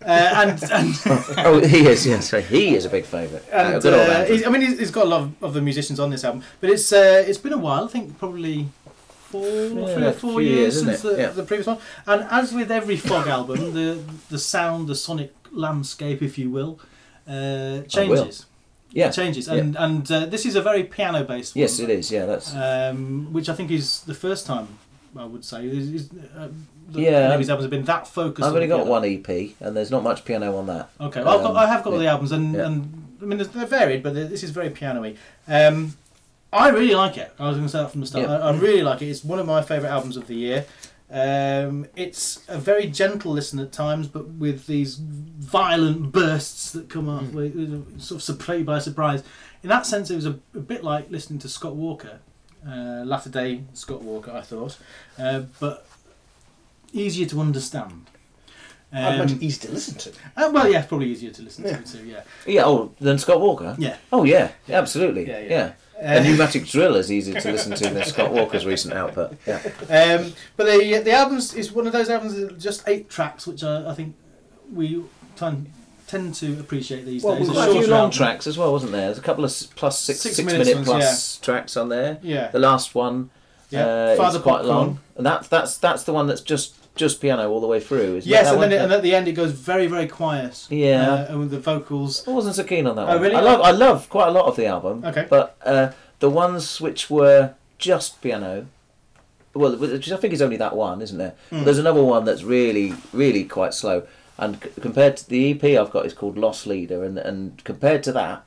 [SPEAKER 1] Uh, and and,
[SPEAKER 3] oh, he is, yes. So he is a big favourite.
[SPEAKER 1] and
[SPEAKER 3] Uh, good old
[SPEAKER 1] uh,
[SPEAKER 3] Andrew.
[SPEAKER 1] he's, I mean, he's, he's got a lot of, of the musicians on this album, but it's uh, it's been a while. I think probably four,
[SPEAKER 3] Yeah,
[SPEAKER 1] three or four years,
[SPEAKER 3] years,
[SPEAKER 1] since the,
[SPEAKER 3] Yeah.
[SPEAKER 1] the previous one. And as with every Fog album, the the sound, the sonic landscape, if you will, uh, changes.
[SPEAKER 3] Yeah.
[SPEAKER 1] changes,
[SPEAKER 3] Yeah.
[SPEAKER 1] and and uh, this is a very piano based.
[SPEAKER 3] Yes, it is. Yeah, that's.
[SPEAKER 1] um, which I think is the first time I would say is, uh,
[SPEAKER 3] Yeah, um,
[SPEAKER 1] his albums have been that focused.
[SPEAKER 3] I've
[SPEAKER 1] on
[SPEAKER 3] only got one EP, and there's not much piano on that.
[SPEAKER 1] Okay, well, I've got,
[SPEAKER 3] Um,
[SPEAKER 1] I have got all the albums, and,
[SPEAKER 3] Yeah.
[SPEAKER 1] and I mean they're- they're varied, but they're- this is very piano-y. Um, I really like it. I was going to say that from the start.
[SPEAKER 3] Yeah.
[SPEAKER 1] I, I really like it. It's one of my favourite albums of the year. Um, it's a very gentle listen at times, but with these violent bursts that come off,
[SPEAKER 3] Mm.
[SPEAKER 1] with, with sort of surprise by surprise. In that sense, it was a, a bit like listening to Scott Walker, uh, latter day Scott Walker, I thought, uh, but easier to understand.
[SPEAKER 2] I'd
[SPEAKER 1] Um,
[SPEAKER 2] imagine easy to listen to.
[SPEAKER 1] uh, well, yeah, probably easier to listen
[SPEAKER 2] Yeah.
[SPEAKER 1] to too. Yeah,
[SPEAKER 3] Yeah, oh, then Scott Walker?
[SPEAKER 1] yeah.
[SPEAKER 3] Oh, yeah, absolutely.
[SPEAKER 1] Yeah,
[SPEAKER 3] Yeah,
[SPEAKER 1] yeah.
[SPEAKER 3] A
[SPEAKER 1] Uh,
[SPEAKER 3] pneumatic drill is easier to listen to than Scott Walker's recent output. Yeah.
[SPEAKER 1] um, but the the albums is one of those albums that just eight tracks, which I, I think we tend tend to appreciate these
[SPEAKER 2] Well,
[SPEAKER 1] days.
[SPEAKER 2] we've
[SPEAKER 1] A
[SPEAKER 3] Quite a few long
[SPEAKER 1] album.
[SPEAKER 3] tracks as well, wasn't there? There's a couple of s- plus six,
[SPEAKER 1] Six
[SPEAKER 3] six, minute
[SPEAKER 1] ones,
[SPEAKER 3] plus tracks on there.
[SPEAKER 1] Yeah,
[SPEAKER 3] The last one
[SPEAKER 1] yeah.
[SPEAKER 3] uh,
[SPEAKER 1] Father
[SPEAKER 3] is quite
[SPEAKER 1] Popcorn.
[SPEAKER 3] long, and that that's that's the one that's just just piano all the way through. Isn't
[SPEAKER 1] Yes, and then it, and at the end it goes very very quiet.
[SPEAKER 3] Yeah.
[SPEAKER 1] uh, and with the vocals.
[SPEAKER 3] I wasn't so keen on that
[SPEAKER 1] Oh,
[SPEAKER 3] one.
[SPEAKER 1] really?
[SPEAKER 3] I love I love quite a lot of the album.
[SPEAKER 1] Okay.
[SPEAKER 3] But uh, the ones which were just piano, well, which I think is only that one, isn't there?
[SPEAKER 1] Hmm.
[SPEAKER 3] There's another one that's really, really quite slow. And c- compared to the EP I've got is called Lost Leader, and and compared to that,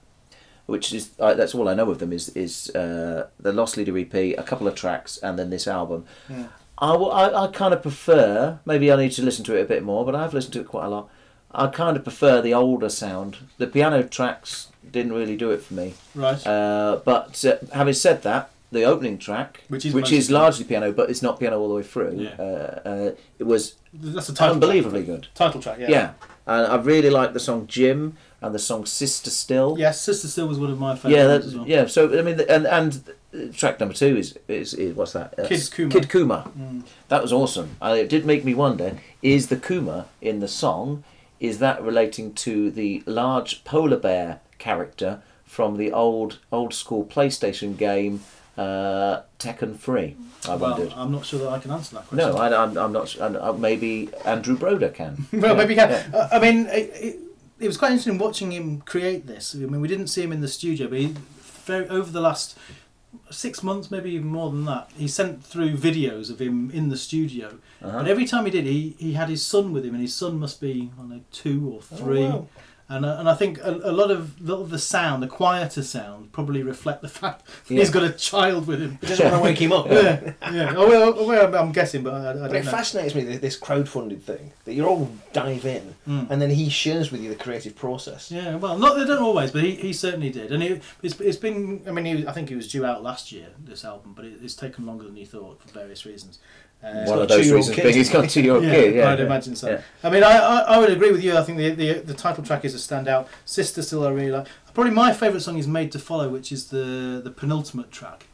[SPEAKER 3] which is uh, that's all I know of them is is uh, the Lost Leader EP, a couple of tracks, and then this album.
[SPEAKER 1] Yeah.
[SPEAKER 3] I, I, I kind of prefer. Maybe I need to listen to it a bit more, but I've listened to it quite a lot. I kind of prefer the older sound. The piano tracks didn't really do it for me.
[SPEAKER 1] Right.
[SPEAKER 3] Uh, but uh, having said that, the opening track,
[SPEAKER 1] Which is
[SPEAKER 3] which is largely piano, but it's not piano all the way through.
[SPEAKER 1] Yeah.
[SPEAKER 3] Uh, uh, it was
[SPEAKER 1] That's a title
[SPEAKER 3] unbelievably
[SPEAKER 1] track.
[SPEAKER 3] good.
[SPEAKER 1] Title track, yeah.
[SPEAKER 3] Yeah. and I really like the song Jim and the song Sister Still.
[SPEAKER 1] Yes, Sister Still was one of my favourites.
[SPEAKER 3] yeah, that,
[SPEAKER 1] as well.
[SPEAKER 3] yeah. So I mean, and and track number two is is, is what's that? Uh,
[SPEAKER 1] Kid Kuma.
[SPEAKER 3] Kid Kuma.
[SPEAKER 1] Mm.
[SPEAKER 3] That was awesome. Uh, it did make me wonder: is the Kuma in the song is that relating to the large polar bear character from the old old school PlayStation game uh, Tekken Three? I
[SPEAKER 1] Well,
[SPEAKER 3] wondered.
[SPEAKER 1] I'm not sure that I can answer that question.
[SPEAKER 3] No, I, I'm, I'm not. su- and, uh, maybe Andrew Broder can.
[SPEAKER 1] well,
[SPEAKER 3] Yeah,
[SPEAKER 1] maybe you can.
[SPEAKER 3] yeah.
[SPEAKER 1] Uh, I mean, it, it, it was quite interesting watching him create this. I mean, we didn't see him in the studio, but he, very, over the last six months, maybe even more than that, he sent through videos of him in the studio.
[SPEAKER 3] Uh-huh.
[SPEAKER 1] And every time he did, he, he had his son with him, and his son must be, I don't know, two or three.
[SPEAKER 2] Oh, wow.
[SPEAKER 1] And, uh, and I think a, a lot of lot of the sound, the quieter sound, probably reflect the fact that
[SPEAKER 3] Yeah.
[SPEAKER 1] he's got a child with him.
[SPEAKER 2] He doesn't want to wake him up.
[SPEAKER 1] Yeah, yeah. Oh, well, well, I'm guessing, but I, I don't
[SPEAKER 2] it
[SPEAKER 1] know.
[SPEAKER 2] fascinates me th- this crowdfunded thing that you all dive in
[SPEAKER 1] Mm.
[SPEAKER 2] and then he shares with you the creative process.
[SPEAKER 1] Yeah, well, not they don't always, but he, he certainly did, and it, it's, it's been. I mean, he, I think he was due out last year this album, but it, it's taken longer than he thought for various reasons. Uh,
[SPEAKER 3] One of those reasons
[SPEAKER 2] kid.
[SPEAKER 3] being he's got a two-year-old
[SPEAKER 1] yeah,
[SPEAKER 3] kid. Yeah,
[SPEAKER 1] I'd
[SPEAKER 3] yeah.
[SPEAKER 1] imagine so.
[SPEAKER 3] Yeah.
[SPEAKER 1] I mean, I, I, I would agree with you. I think the, the the title track is a standout. Sister still I really like. Probably my favourite song is Made to Follow, which is the the penultimate track,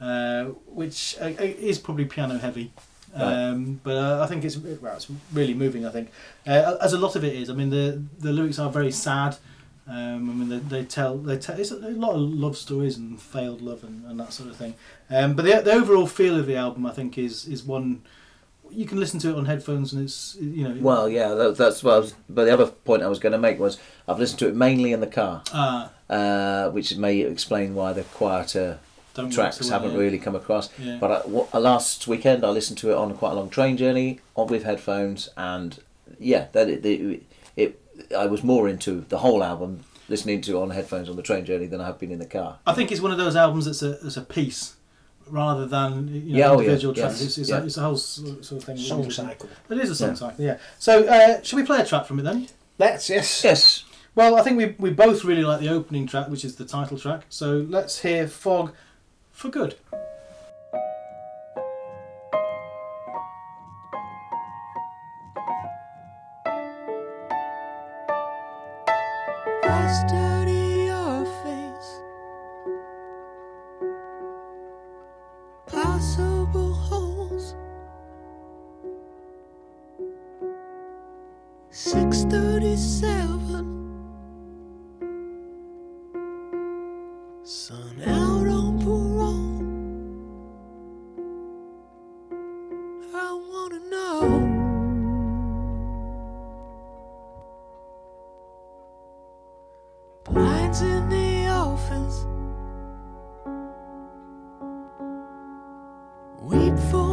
[SPEAKER 1] uh, which uh, is probably piano heavy. Um, but uh, I think it's well, it's really moving. I think, uh, as a lot of it is. I mean, the the lyrics are very sad. Um, I mean, they, they tell they tell it's a, lot of love stories and failed love and, and that sort of thing. Um, but the, the overall feel of the album, I think, is is one you can listen to it on headphones and it's you know.
[SPEAKER 3] Well, yeah, that, that's what I was. But the other point I was going to make was I've listened to it mainly in the car,
[SPEAKER 1] ah,
[SPEAKER 3] uh, which may explain why the quieter
[SPEAKER 1] don't
[SPEAKER 3] tracks
[SPEAKER 1] well,
[SPEAKER 3] haven't
[SPEAKER 1] yeah.
[SPEAKER 3] really come across.
[SPEAKER 1] Yeah.
[SPEAKER 3] But I, what, uh, last weekend I listened to it on quite a long train journey on with headphones, and yeah, that it, it I was more into the whole album listening to on headphones on the train journey than I have been in the car.
[SPEAKER 1] I think it's one of those albums that's a that's a piece rather than you know,
[SPEAKER 3] Yeah, oh, yeah,
[SPEAKER 1] individual
[SPEAKER 3] yes,
[SPEAKER 1] tracks. It's, it's,
[SPEAKER 3] yeah.
[SPEAKER 1] a, it's a whole sort sort of thing.
[SPEAKER 2] Song cycle.
[SPEAKER 1] It is a song
[SPEAKER 3] Yeah.
[SPEAKER 1] cycle, yeah. So, uh, should we play a track from it then?
[SPEAKER 2] Let's, yes.
[SPEAKER 3] Yes,
[SPEAKER 1] Well, I think we, we both really like the opening track, which is the title track. So let's hear Fog for Good.
[SPEAKER 6] I Weep for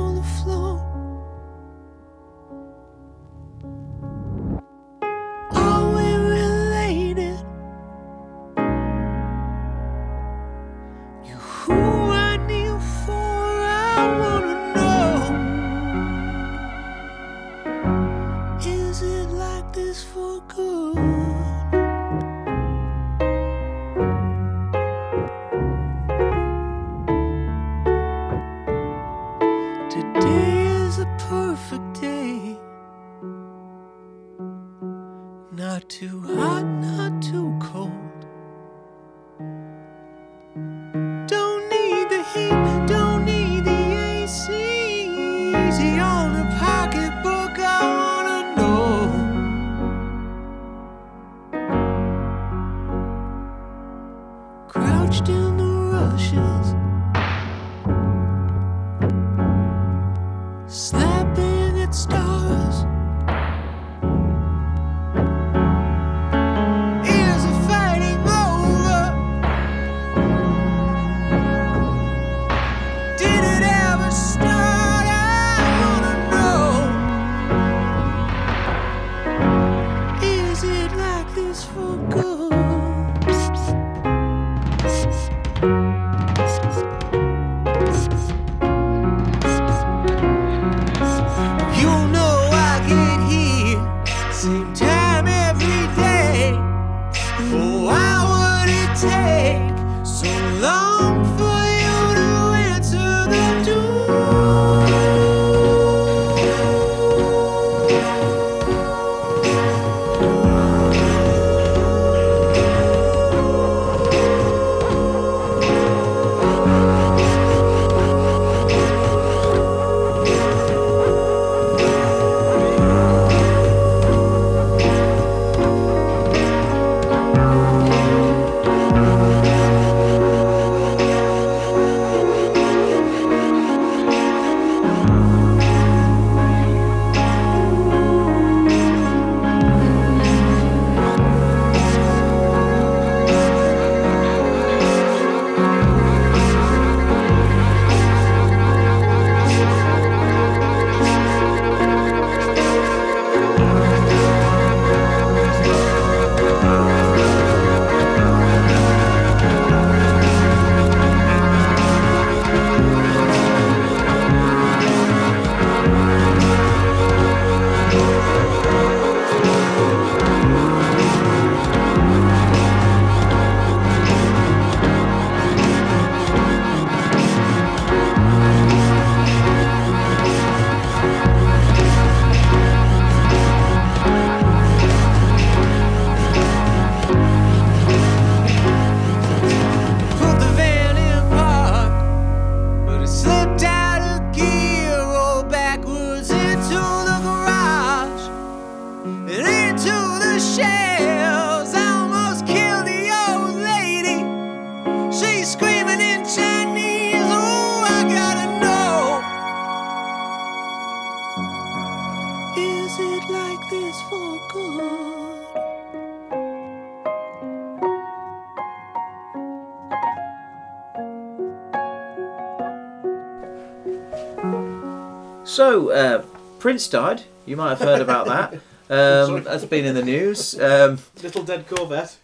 [SPEAKER 3] Prince died. You might have heard about that. Um, that's been in the news. Um,
[SPEAKER 1] Little dead Corvette.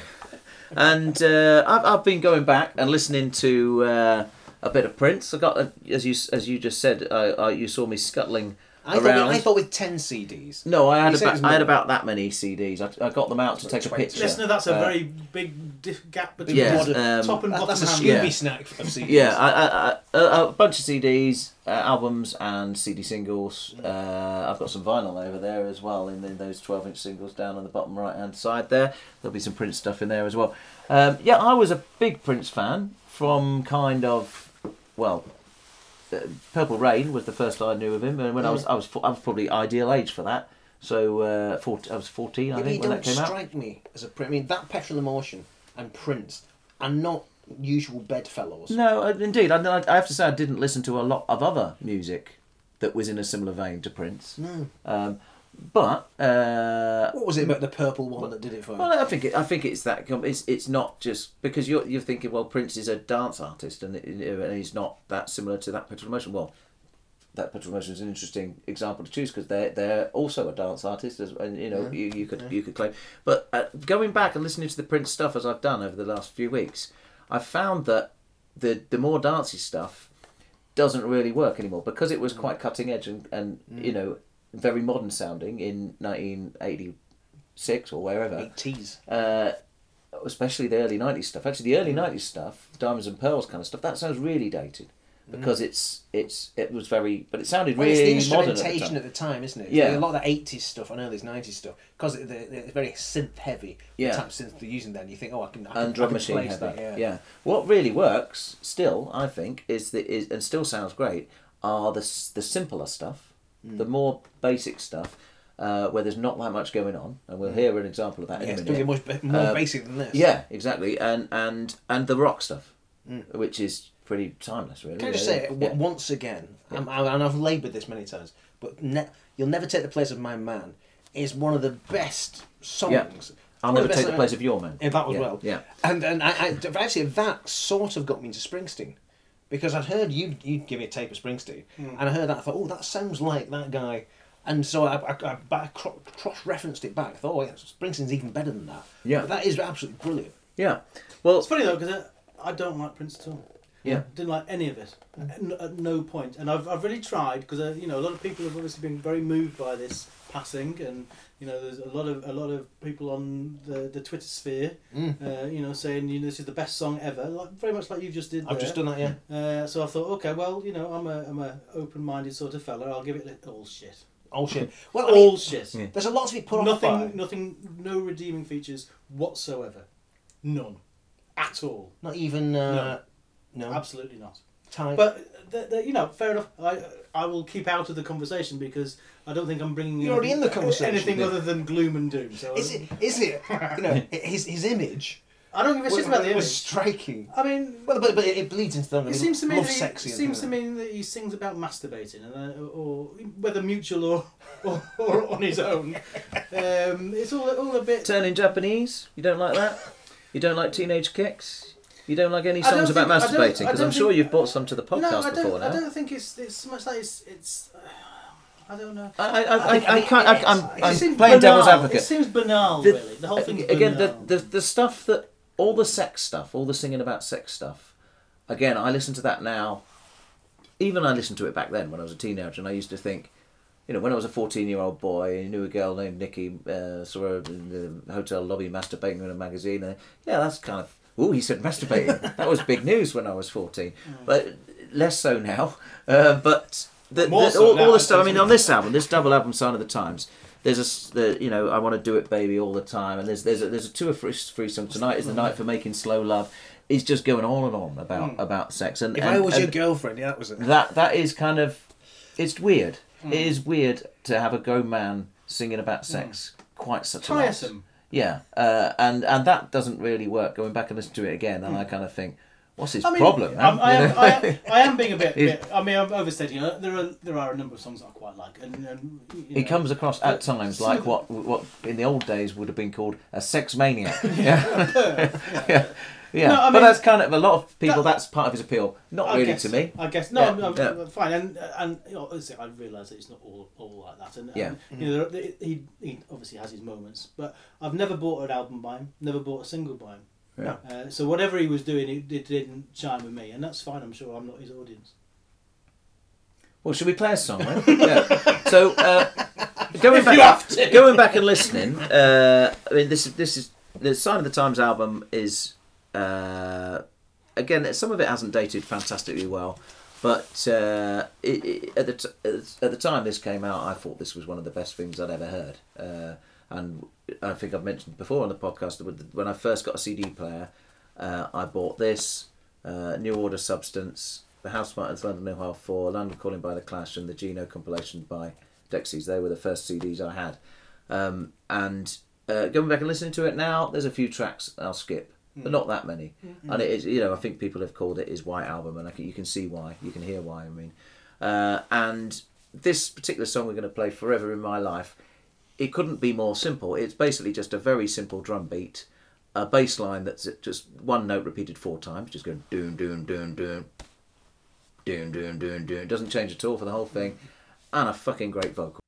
[SPEAKER 3] and uh, I've, I've been going back and listening to uh, a bit of Prince. I got, as you as you just said, I, I, you saw me scuttling
[SPEAKER 2] I thought. I thought with 10 CDs.
[SPEAKER 3] no, I had
[SPEAKER 2] You said it
[SPEAKER 3] about I had about that many CDs. I, I got them out to take a picture.
[SPEAKER 1] Listener, that's a
[SPEAKER 3] Uh,
[SPEAKER 1] very big diff- gap between
[SPEAKER 3] Yeah,
[SPEAKER 1] top-
[SPEAKER 3] um,
[SPEAKER 1] top and
[SPEAKER 2] That-
[SPEAKER 1] bottom
[SPEAKER 2] that's a. Scooby
[SPEAKER 3] Yeah.
[SPEAKER 2] snack of CDs.
[SPEAKER 3] Yeah, I, I, I, a, a bunch of CDs, uh, albums, and CD singles. Uh, I've got some vinyl over there as well in, in those 12 inch singles down on the bottom right hand side there. There'll be some Prince stuff in there as well. Um, yeah, I was a big Prince fan from kind of, well, Purple Rain was the first I knew of him, and when I was I was I was probably ideal age for that. So uh, 14, I was 14, I
[SPEAKER 2] Yeah,
[SPEAKER 3] think, when
[SPEAKER 2] don't
[SPEAKER 3] that came out.
[SPEAKER 2] strike me as a Prince. I mean, that Petrol Emotion and Prince are not usual bedfellows.
[SPEAKER 3] No, uh, indeed. I, I I have to say I didn't listen to a lot of other music that was in a similar vein to Prince.
[SPEAKER 2] No.
[SPEAKER 3] Um, but uh,
[SPEAKER 2] What was it about the purple one that did it for you?
[SPEAKER 3] well, I think it, I think it's that. It's it's not just because you're you're thinking well Prince is a dance artist and, it, and he's not that similar to that Petrol Emotion. Well, that Petrol Emotion is an interesting example to choose because they're they're also a dance artist as and you know you, you could you could claim. But uh, going back and listening to the Prince stuff as I've done over the last few weeks, I've found that the the more dancey stuff doesn't really work anymore because it was quite cutting edge and, and you know very modern sounding in 1986 or wherever
[SPEAKER 2] 80s.
[SPEAKER 3] uh, especially the early 90s stuff actually the early 90s stuff diamonds and pearls kind of stuff that sounds really dated because it's it's it was very but it sounded
[SPEAKER 2] Well,
[SPEAKER 3] really
[SPEAKER 2] it's the
[SPEAKER 3] modern at the time.
[SPEAKER 2] at the time, isn't it?
[SPEAKER 3] Yeah.
[SPEAKER 2] a lot of the eighties stuff and early nineties stuff because it's very synth heavy.
[SPEAKER 3] Yeah.
[SPEAKER 2] the type of synth they're using then. You think, oh, I can, I can
[SPEAKER 3] and drum
[SPEAKER 2] I can
[SPEAKER 3] machine heavy.
[SPEAKER 2] that,
[SPEAKER 3] yeah. What really works still, I think, is that is and still sounds great are the the simpler stuff,
[SPEAKER 2] Mm.
[SPEAKER 3] the more basic stuff, uh, where there's not that much going on, and we'll hear an example of that
[SPEAKER 2] Mm. Yeah,
[SPEAKER 3] in a minute.
[SPEAKER 2] it much more
[SPEAKER 3] Uh,
[SPEAKER 2] basic than this.
[SPEAKER 3] Yeah, exactly, and and and the rock stuff,
[SPEAKER 2] Mm.
[SPEAKER 3] which is pretty timeless, really.
[SPEAKER 2] Can I just
[SPEAKER 3] Yeah,
[SPEAKER 2] say,
[SPEAKER 3] yeah.
[SPEAKER 2] w once again, I, and I've laboured this many times, but ne- You'll Never Take the Place of My Man is one of the best songs.
[SPEAKER 3] Yeah. I'll never take the place of your man.
[SPEAKER 2] Yeah, that as
[SPEAKER 3] Yeah,
[SPEAKER 2] well.
[SPEAKER 3] yeah.
[SPEAKER 2] And and I, I actually that sort of got me into Springsteen. Because I'd heard you you give me a tape of Springsteen,
[SPEAKER 3] Hmm.
[SPEAKER 2] and I heard that I thought, oh, that sounds like that guy, and so I, I, I, I cross referenced it back. I thought, oh, yeah, Springsteen's even better than that.
[SPEAKER 3] Yeah.
[SPEAKER 2] but that is absolutely brilliant.
[SPEAKER 3] Yeah. Well,
[SPEAKER 1] It's funny though because I I, don't like Prince at all.
[SPEAKER 3] Yeah.
[SPEAKER 1] Didn't like any of it at, n- at no point. And I've, I've really tried because uh, you know a lot of people have obviously been very moved by this passing, and you know there's a lot of a lot of people on the the Twitter sphere,
[SPEAKER 2] Mm.
[SPEAKER 1] uh, you know, saying you know this is the best song ever, like very much like you just did.
[SPEAKER 2] I've
[SPEAKER 1] there.
[SPEAKER 2] just done that, yeah.
[SPEAKER 1] Uh, so I thought, okay, well, you know, I'm a I'm a open minded sort of fella. I'll give it all shit.
[SPEAKER 2] All shit. Well, I
[SPEAKER 1] all
[SPEAKER 2] mean,
[SPEAKER 1] shit.
[SPEAKER 3] Yeah.
[SPEAKER 2] There's a lot to be put off
[SPEAKER 1] Nothing,
[SPEAKER 2] by.
[SPEAKER 1] nothing, no redeeming features whatsoever. None, at all.
[SPEAKER 2] Not even uh, no.
[SPEAKER 1] Absolutely not.
[SPEAKER 2] Type.
[SPEAKER 1] But the, the, you know, fair enough. I I will keep out of the conversation because I don't think I'm bringing
[SPEAKER 2] You're already in the conversation,
[SPEAKER 1] anything
[SPEAKER 2] yeah.
[SPEAKER 1] other than gloom and doom. So
[SPEAKER 2] is it? Is it? You know, his his image.
[SPEAKER 1] I don't give a shit
[SPEAKER 2] was,
[SPEAKER 1] about the
[SPEAKER 2] was
[SPEAKER 1] image.
[SPEAKER 2] striking.
[SPEAKER 1] I mean,
[SPEAKER 2] Well, but, but it bleeds into the
[SPEAKER 1] it seems to me that he,
[SPEAKER 2] sexy.
[SPEAKER 1] seems to
[SPEAKER 2] things
[SPEAKER 1] me that he sings about masturbating, and uh, or whether mutual or or, or on his own. Um, it's all all a bit.
[SPEAKER 3] turning Japanese. You don't like that? You don't like teenage kicks? You don't like any songs about
[SPEAKER 1] think- I
[SPEAKER 3] masturbating? Because I'm sure you've brought some to the podcast
[SPEAKER 1] no, I
[SPEAKER 3] before now.
[SPEAKER 1] I don't think it's it's so much like it's it's. Uh, I don't know.
[SPEAKER 3] I, I, I,
[SPEAKER 2] I
[SPEAKER 3] I,
[SPEAKER 2] I
[SPEAKER 3] can't. I,
[SPEAKER 2] it's-
[SPEAKER 3] I'm,
[SPEAKER 2] it
[SPEAKER 3] I'm
[SPEAKER 1] seems
[SPEAKER 3] playing devil's advocate.
[SPEAKER 1] It seems banal,
[SPEAKER 3] The-
[SPEAKER 1] really. The whole thing
[SPEAKER 3] again, the,
[SPEAKER 1] banal.
[SPEAKER 3] the the stuff that all the sex stuff, all the singing about sex stuff. Again, I listen to that now. Even I listened to it back then when I was a teenager, and I used to think, you know, when I was a fourteen-year-old boy and knew a girl named Nikki, uh, saw her in the hotel lobby masturbating in a magazine. And, yeah, that's kind of. Oh, he said masturbating. that was big news when I was fourteen, mm. but less so now. Uh, but the, the-
[SPEAKER 1] so
[SPEAKER 3] all,
[SPEAKER 1] now,
[SPEAKER 3] all the stuff. I mean, on this album, this double album, Sign of the Times. There's a the, you know, I want to do it, baby, all the time, and there's there's a, there's a two or three, three song. Tonight is the night for making slow love. He's just going on and on about mm. about sex, and,
[SPEAKER 2] If
[SPEAKER 3] and,
[SPEAKER 2] I was your girlfriend, yeah, that was it.
[SPEAKER 3] that that is kind of, it's weird. It mm. is weird to have a grown man singing about sex quite such
[SPEAKER 1] tiresome.
[SPEAKER 3] Yeah, uh, and and that doesn't really work. Going back and listening to it again, and I kind of think, what's his
[SPEAKER 1] I mean,
[SPEAKER 3] problem?
[SPEAKER 1] I'm? I, am. I, am, I am being a bit, bit. I mean, I'm overstating. it. There are there are a number of songs I quite like, and, and
[SPEAKER 3] He
[SPEAKER 1] know,
[SPEAKER 3] comes across at times like what what in the old days would have been called a sex maniac. yeah. yeah. Yeah,
[SPEAKER 1] No, I
[SPEAKER 3] but
[SPEAKER 1] mean-
[SPEAKER 3] that's kind of a lot of people.
[SPEAKER 1] That-
[SPEAKER 3] that's part of his appeal. Not
[SPEAKER 1] I
[SPEAKER 3] really
[SPEAKER 1] guess,
[SPEAKER 3] to me.
[SPEAKER 1] I guess no,
[SPEAKER 3] Yeah,
[SPEAKER 1] I'm, I'm,
[SPEAKER 3] yeah.
[SPEAKER 1] fine, and and you know, obviously I realise that it's not all all like that, and,
[SPEAKER 3] Yeah.
[SPEAKER 1] and you know there- he he obviously has his moments, but I've never bought an album by him, never bought a single by him.
[SPEAKER 3] Yeah.
[SPEAKER 1] Uh, so whatever he was doing, it, it didn't chime with me, and that's fine. I'm sure I'm not his audience.
[SPEAKER 3] Well, should we play a song then? yeah. So uh, going back,
[SPEAKER 1] you have to.
[SPEAKER 3] going back and listening. Uh, I mean, this is this is the Sign of the Times album is uh, again some of it hasn't dated fantastically well, but uh, it, it, at the t- at the time this came out, I thought this was one of the best things I'd ever heard. Uh, and I think I've mentioned before on the podcast that when I first got a CD player, uh, I bought this uh, New Order Substance, the Housemartins London Hull Four, London Calling by the Clash, and the Geno compilation by Dexys. They were the first CDs I had. Um, and uh, going back and listening to it now, there's a few tracks I'll skip, but not that many. And it is, you know, I think people have called it his white album, and I can, you can see why, you can hear why. I mean, uh, and this particular song we're going to play, "Forever in My Life," it couldn't be more simple. It's basically just a very simple drum beat, a bass line that's just one note repeated four times, just going doon doon doon doon, doon doon doon doon. It doesn't change at all for the whole thing, and a fucking great vocal.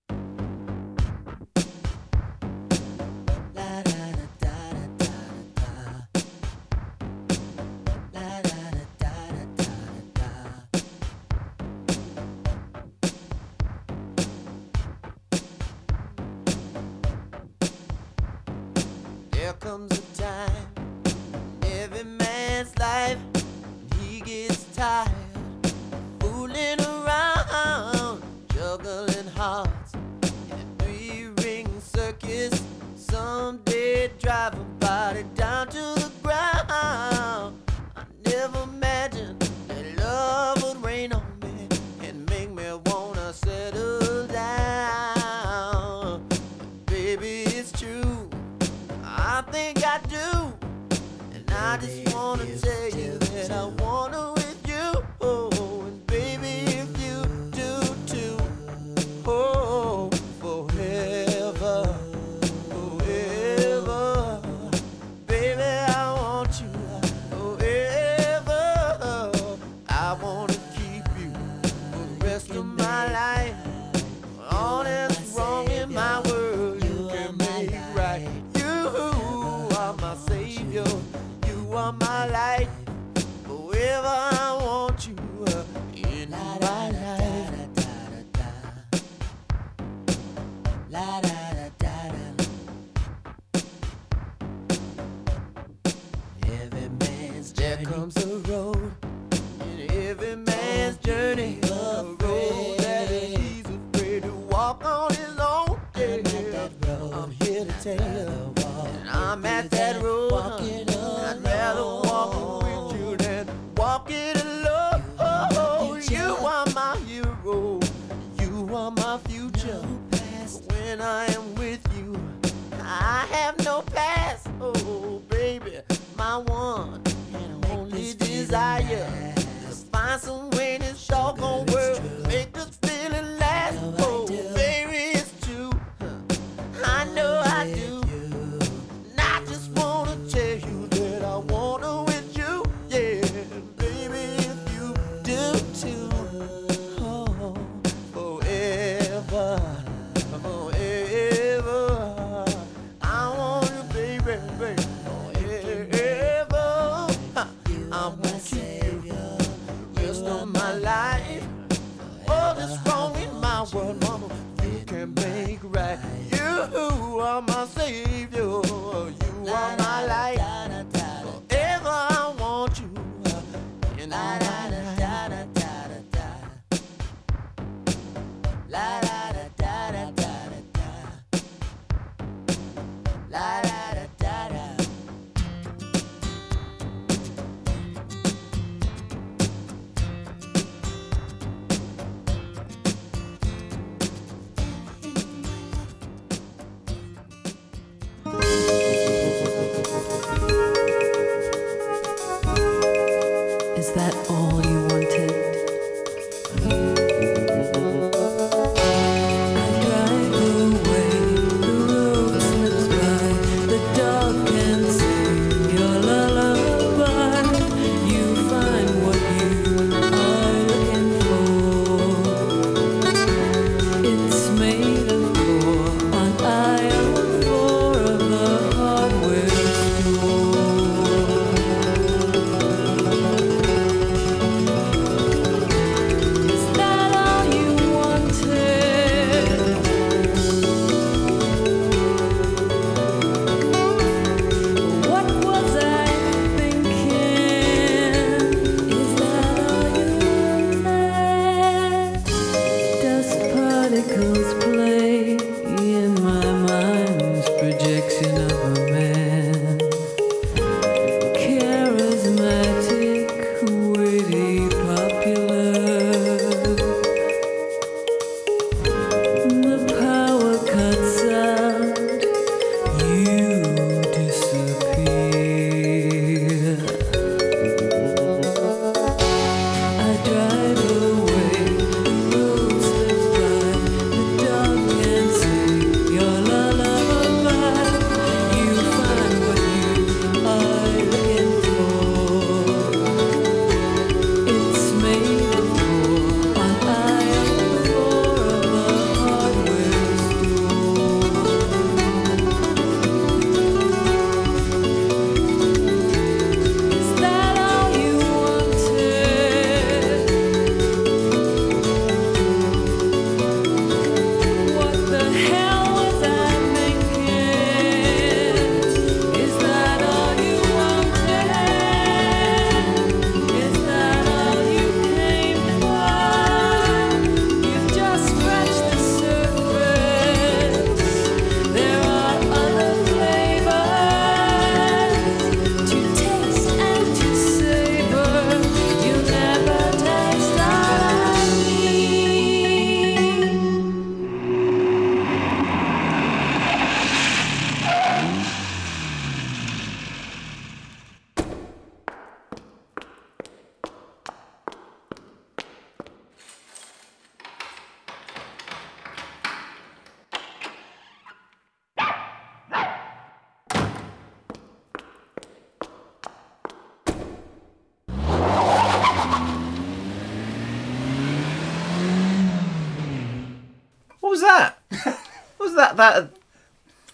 [SPEAKER 3] That? That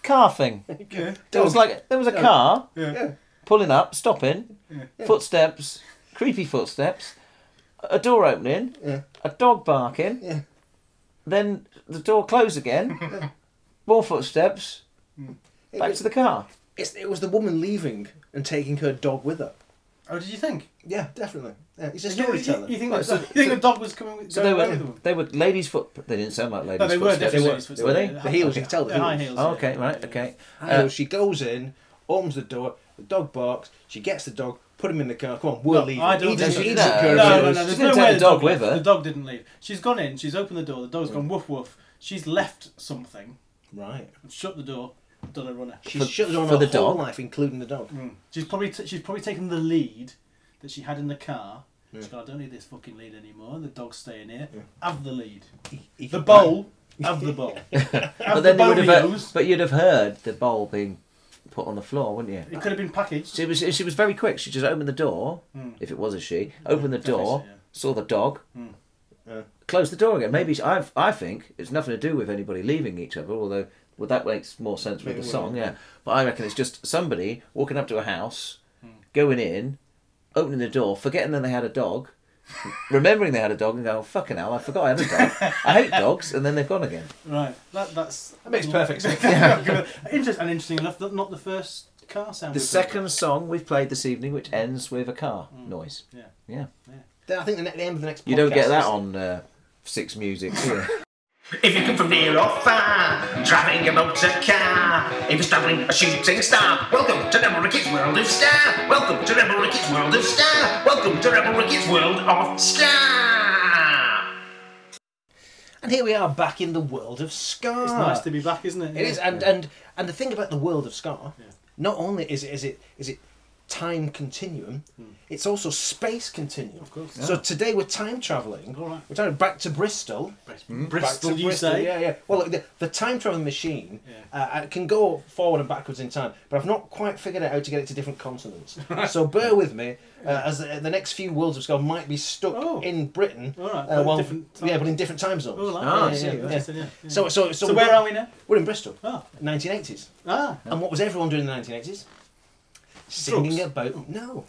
[SPEAKER 3] car thing? There was like there was a car pulling up, stopping, footsteps, creepy footsteps, a door opening, a dog barking,
[SPEAKER 2] Yeah.
[SPEAKER 3] then the door closed again, more footsteps, hmm. back to the car.
[SPEAKER 2] It's, it was the woman leaving and taking her dog with her.
[SPEAKER 1] Oh, did you think?
[SPEAKER 2] Yeah, definitely. Yeah, he's a
[SPEAKER 1] You- you-
[SPEAKER 2] storyteller.
[SPEAKER 1] You think,
[SPEAKER 3] Right,
[SPEAKER 1] that,
[SPEAKER 3] so-
[SPEAKER 1] you think the dog was coming with,
[SPEAKER 3] So they were
[SPEAKER 1] them?
[SPEAKER 3] they were ladies' foot. They didn't sound like ladies'
[SPEAKER 1] No, they were
[SPEAKER 3] footsteps.
[SPEAKER 1] definitely.
[SPEAKER 2] were.
[SPEAKER 1] ladies'
[SPEAKER 3] Were they?
[SPEAKER 1] footsteps.
[SPEAKER 2] The heels, you can tell the
[SPEAKER 1] The high
[SPEAKER 2] heels.
[SPEAKER 1] heels.
[SPEAKER 3] Oh,
[SPEAKER 1] yeah.
[SPEAKER 3] okay, right, okay.
[SPEAKER 2] So
[SPEAKER 3] Uh,
[SPEAKER 2] she goes in, opens the door, the dog barks, she gets the dog, put him in the car. Come on, we're
[SPEAKER 1] No,
[SPEAKER 2] leaving.
[SPEAKER 1] I don't
[SPEAKER 2] He doesn't-
[SPEAKER 1] so.
[SPEAKER 2] he
[SPEAKER 3] No, no,
[SPEAKER 1] No,
[SPEAKER 2] us.
[SPEAKER 1] no, no. There's
[SPEAKER 3] didn't
[SPEAKER 1] no way
[SPEAKER 3] the
[SPEAKER 1] the
[SPEAKER 3] dog
[SPEAKER 1] dog
[SPEAKER 3] with her.
[SPEAKER 1] The dog didn't leave. She's gone in. She's opened the door. The dog's gone woof woof. She's left something.
[SPEAKER 2] Right.
[SPEAKER 1] Shut the door. Done a runner.
[SPEAKER 2] She's
[SPEAKER 3] For-
[SPEAKER 2] shut on
[SPEAKER 3] for
[SPEAKER 2] her
[SPEAKER 3] the
[SPEAKER 2] whole
[SPEAKER 3] dog?
[SPEAKER 2] life, including the dog.
[SPEAKER 1] Mm. She's probably t- she's probably taken the lead that she had in the car. She's gone. I don't need this fucking lead anymore. The dog's staying here. Have the lead.
[SPEAKER 2] He
[SPEAKER 1] The bowl. Have the bowl.
[SPEAKER 3] but
[SPEAKER 1] Have
[SPEAKER 3] then
[SPEAKER 1] the
[SPEAKER 3] you would have heard, but you'd have heard the bowl being put on the floor, wouldn't you?
[SPEAKER 1] It could have been packaged.
[SPEAKER 3] She was she was very quick. She just opened the door, if it was a she, opened the door,
[SPEAKER 1] Definitely, yeah.
[SPEAKER 3] saw the dog,
[SPEAKER 2] Yeah.
[SPEAKER 3] closed the door again. Maybe I I think it's nothing to do with anybody leaving each other, although well that makes more sense with
[SPEAKER 2] Maybe
[SPEAKER 3] the
[SPEAKER 2] it
[SPEAKER 3] song, yeah. But I reckon it's just somebody walking up to a house, going in, opening the door, forgetting that they had a dog. remembering they had a dog and go, oh, fucking hell, I forgot I had a dog. I hate dogs, and then they've gone again.
[SPEAKER 1] Right. That that's
[SPEAKER 2] That makes perfect sense. yeah.
[SPEAKER 1] Interest and interesting enough, that not the first car sound.
[SPEAKER 3] The
[SPEAKER 1] we've
[SPEAKER 3] second song we've played this evening, which ends with a car
[SPEAKER 1] Mm.
[SPEAKER 3] noise.
[SPEAKER 1] Yeah.
[SPEAKER 3] Yeah.
[SPEAKER 2] Then I think the, ne- the end of the next
[SPEAKER 3] You don't get
[SPEAKER 2] podcast
[SPEAKER 3] that
[SPEAKER 2] is-
[SPEAKER 3] on uh, Six Music, do you?
[SPEAKER 8] If you come from near or far, driving a motor car, if you're struggling a shooting star, welcome to Rebel Ricky's World of Star. Welcome to Rebel Ricky's World of Star. Welcome to Rebel Ricky's World of Star.
[SPEAKER 2] And here we are back in the world of ska.
[SPEAKER 1] It's nice to be back, isn't it?
[SPEAKER 2] It is, and and and the thing about the world of ska, not only is it is it is it time continuum, it's also space continuum. Of
[SPEAKER 1] course.
[SPEAKER 2] So today we're time traveling.
[SPEAKER 1] All right.
[SPEAKER 2] We're traveling back to Bristol.
[SPEAKER 1] Bristol,
[SPEAKER 2] back to
[SPEAKER 1] you
[SPEAKER 2] Bristol,
[SPEAKER 1] say?
[SPEAKER 2] Yeah, yeah. Well, the, the time traveling machine
[SPEAKER 1] Yeah.
[SPEAKER 2] uh, can go forward and backwards in time, but I've not quite figured out how to get it to different continents. so bear with me, uh, as the, the next few worlds of ska might be stuck
[SPEAKER 1] Oh.
[SPEAKER 2] in Britain.
[SPEAKER 1] All right,
[SPEAKER 2] Uh, well,
[SPEAKER 1] different
[SPEAKER 2] yeah, but in different time zones.
[SPEAKER 1] Oh, like
[SPEAKER 3] Ah, see,
[SPEAKER 1] yeah, yeah, yeah.
[SPEAKER 2] So, so, so,
[SPEAKER 1] So where are we now?
[SPEAKER 2] We're in Bristol.
[SPEAKER 1] Ah.
[SPEAKER 2] 1980s.
[SPEAKER 1] Ah,
[SPEAKER 2] And what was everyone doing in the 1980s? Singing
[SPEAKER 1] Drugs.
[SPEAKER 2] about no.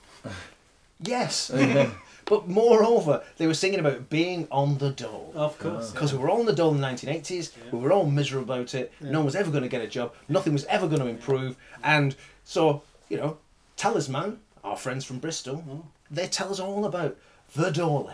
[SPEAKER 2] Yes. Oh, but moreover, they were singing about being on the dole.
[SPEAKER 1] of course.
[SPEAKER 2] Because we were all on the dole in the 1980s, we were all miserable about it, no one was ever going to get a job, nothing was ever going to improve, and so, you know, Talisman, our friends from Bristol, mm. they tell us all about the Dole.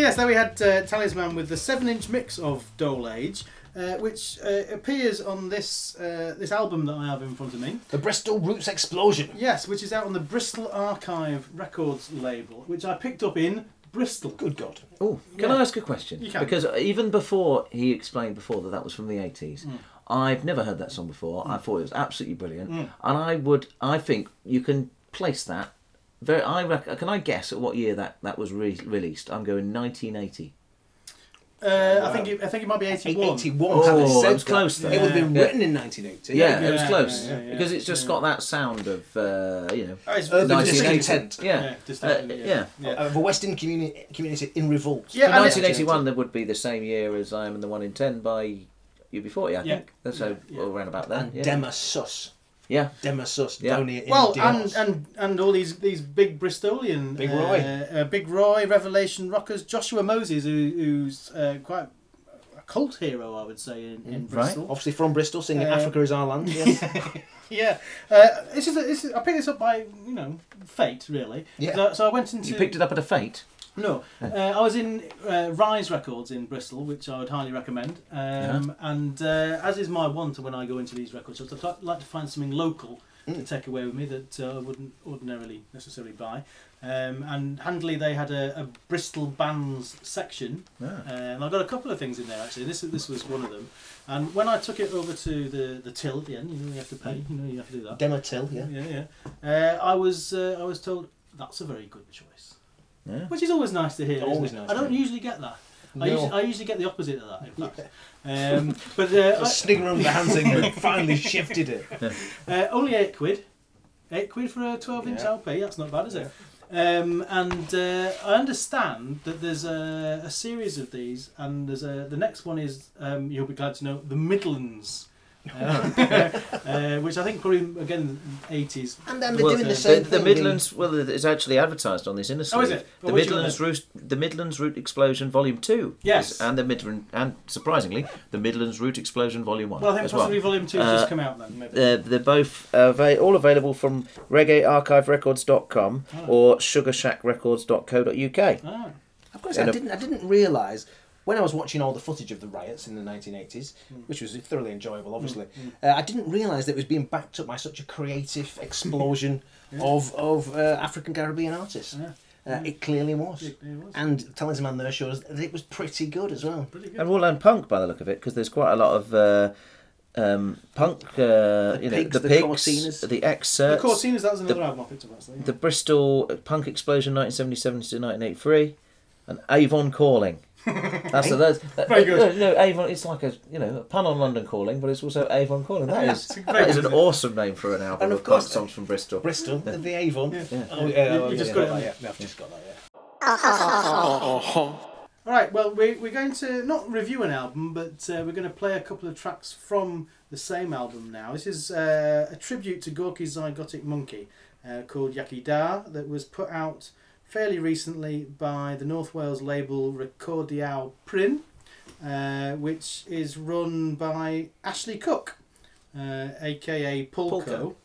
[SPEAKER 1] Yes, there we had uh, Talisman with the seven-inch mix of Dole Age, uh, which uh, appears on this uh, this album that I have in front of me.
[SPEAKER 2] The Bristol Roots Explosion.
[SPEAKER 1] Yes, which is out on the Bristol Archive Records label, which I picked up in Bristol.
[SPEAKER 2] Good God.
[SPEAKER 3] Oh, can
[SPEAKER 1] Yeah.
[SPEAKER 3] I ask a question?
[SPEAKER 1] You can.
[SPEAKER 3] Because even before he explained before that that was from the eighties,
[SPEAKER 1] Mm.
[SPEAKER 3] I've never heard that song before. I thought it was absolutely brilliant,
[SPEAKER 1] Mm.
[SPEAKER 3] and I would, I think you can place that. Very, I reckon, can I guess at what year that that was re- released? I'm going 1980.
[SPEAKER 1] Uh, I think it, I think it might be eighty-one.
[SPEAKER 2] 81.
[SPEAKER 3] Oh, it was close
[SPEAKER 2] that.
[SPEAKER 3] then.
[SPEAKER 2] It would have been
[SPEAKER 3] Yeah.
[SPEAKER 2] written in 1980.
[SPEAKER 3] Yeah, it was
[SPEAKER 1] Yeah,
[SPEAKER 3] close
[SPEAKER 1] yeah, yeah,
[SPEAKER 3] because it's just
[SPEAKER 1] yeah.
[SPEAKER 3] got that sound of uh, you know
[SPEAKER 1] Oh, it's
[SPEAKER 2] Urban discontent.
[SPEAKER 3] Yeah,
[SPEAKER 1] Yeah,
[SPEAKER 3] Uh, yeah.
[SPEAKER 1] yeah.
[SPEAKER 2] Of a Western community, community in revolt.
[SPEAKER 1] Yeah,
[SPEAKER 3] So 1981 that would be the same year as I Am in the One in Ten by UB40, I
[SPEAKER 1] Yeah.
[SPEAKER 3] think. So
[SPEAKER 1] Yeah.
[SPEAKER 3] all around about then.
[SPEAKER 2] And
[SPEAKER 3] yeah.
[SPEAKER 2] Dema Sus.
[SPEAKER 3] Yeah.
[SPEAKER 2] Dema Sus
[SPEAKER 3] Yeah.
[SPEAKER 2] down here in
[SPEAKER 1] Well, and, and and all these these big Bristolian,
[SPEAKER 2] Big
[SPEAKER 1] uh,
[SPEAKER 2] Roy.
[SPEAKER 1] uh, Big Roy, Revelation rockers, Joshua Moses, who, who's uh, quite a cult hero, I would say, in, in
[SPEAKER 3] right.
[SPEAKER 1] Bristol.
[SPEAKER 2] Obviously from Bristol, singing
[SPEAKER 1] Uh,
[SPEAKER 2] Africa is our land. Yes.
[SPEAKER 1] Yeah, uh, this is, a, this is I picked this up by you know fate really.
[SPEAKER 2] Yeah.
[SPEAKER 1] So, so I went into
[SPEAKER 3] You picked it up at a fate.
[SPEAKER 1] No, uh, I was in uh, Rise Records in Bristol, which I would highly recommend. Um, And uh, as is my want when I go into these record shops, I'd like to find something local to take away with me that uh, I wouldn't ordinarily necessarily buy. Um, and handily, they had a, a Bristol bands section,
[SPEAKER 3] Ah.
[SPEAKER 1] uh, and I got a couple of things in there actually. This this was one of them. And when I took it over to the, the till at the end, you know you have to pay, you know you have to do that.
[SPEAKER 2] Demo Till, yeah.
[SPEAKER 1] Yeah, yeah. Uh, I was uh, I was told that's a very good choice,
[SPEAKER 3] Yeah.
[SPEAKER 1] which is always nice to hear.
[SPEAKER 2] Always nice
[SPEAKER 1] I don't
[SPEAKER 2] hear.
[SPEAKER 1] usually get that. I, usually, I usually get the opposite of that. In fact, um, but uh,
[SPEAKER 2] Just sniggering around with the hands and finally shifted it.
[SPEAKER 1] I, uh, only eight quid, eight quid for a twelve-inch
[SPEAKER 2] Yeah.
[SPEAKER 1] LP. That's not bad, is it? Um, and uh, I understand that there's a, a series of these, and there's a the next one is um, you'll be glad to know the Midlands. uh, which I think probably again eighties.
[SPEAKER 2] And then they're
[SPEAKER 3] Well,
[SPEAKER 2] doing
[SPEAKER 3] the,
[SPEAKER 2] the same
[SPEAKER 3] the
[SPEAKER 2] thing.
[SPEAKER 3] Midlands, well, it's actually advertised on this inner sleeve.
[SPEAKER 1] Oh, is it?
[SPEAKER 3] The
[SPEAKER 1] Well, what do you
[SPEAKER 3] Midlands
[SPEAKER 1] got
[SPEAKER 3] route, the Midlands Route Explosion Volume Two.
[SPEAKER 1] Yes.
[SPEAKER 3] is- and the Midland, and surprisingly, the Midlands Route Explosion Volume One.
[SPEAKER 1] Well, I think
[SPEAKER 3] as
[SPEAKER 1] possibly
[SPEAKER 3] well.
[SPEAKER 1] volume two has
[SPEAKER 3] Uh,
[SPEAKER 1] just come out then. Maybe.
[SPEAKER 3] Uh, they're both ava- all available from reggaearchiverecords.com
[SPEAKER 1] Oh.
[SPEAKER 3] or sugarshackrecords.co.uk.
[SPEAKER 1] Ah.
[SPEAKER 2] Of course, I
[SPEAKER 3] in a-
[SPEAKER 2] didn't. I didn't realise when I was watching all the footage of the riots in the 1980s,
[SPEAKER 1] Hmm.
[SPEAKER 2] which was thoroughly enjoyable, obviously. Uh, I didn't realise that it was being backed up by such a creative explosion of of uh, African Caribbean artists.
[SPEAKER 1] Yeah.
[SPEAKER 2] Uh, it clearly was.
[SPEAKER 1] It- it was.
[SPEAKER 2] And Talisman there shows that it was pretty good as well.
[SPEAKER 1] Pretty good.
[SPEAKER 3] And Roland Punk by the look of it, because there's quite a lot of uh, um, punk. Uh, you know, the
[SPEAKER 2] the
[SPEAKER 3] pigs,
[SPEAKER 2] Cortinas.
[SPEAKER 3] the
[SPEAKER 1] The
[SPEAKER 3] X-Certs,
[SPEAKER 1] Cortinas, that was another
[SPEAKER 3] the-
[SPEAKER 1] album I picked up actually.
[SPEAKER 3] the Bristol Punk Explosion 1977 to 1983, and Avon Calling. That's the that's,
[SPEAKER 1] Very good.
[SPEAKER 3] No, no, Avon. It's like a you know a pun on London Calling, but it's also Avon Calling. That
[SPEAKER 1] Yeah,
[SPEAKER 3] is
[SPEAKER 1] it's very
[SPEAKER 3] that is an awesome name for an album
[SPEAKER 2] And
[SPEAKER 3] of,
[SPEAKER 2] of course-
[SPEAKER 3] songs from Bristol.
[SPEAKER 2] Bristol, the Avon.
[SPEAKER 1] Yeah.
[SPEAKER 2] Oh,
[SPEAKER 1] You-
[SPEAKER 2] yeah,
[SPEAKER 1] you
[SPEAKER 2] oh,
[SPEAKER 1] just
[SPEAKER 2] yeah,
[SPEAKER 1] got it
[SPEAKER 2] yeah,
[SPEAKER 1] on.
[SPEAKER 2] yeah, I've just got that, yeah.
[SPEAKER 1] All right, well, we, we're going to not review an album, but uh, we're going to play a couple of tracks from the same album now. This is uh, a tribute to Gorky's Zygotic Mynci uh, called Iechyd Da that was put out fairly recently by the North Wales label Recordiau Prin, uh, which is run by Ashley Cook, uh, aka Pulco.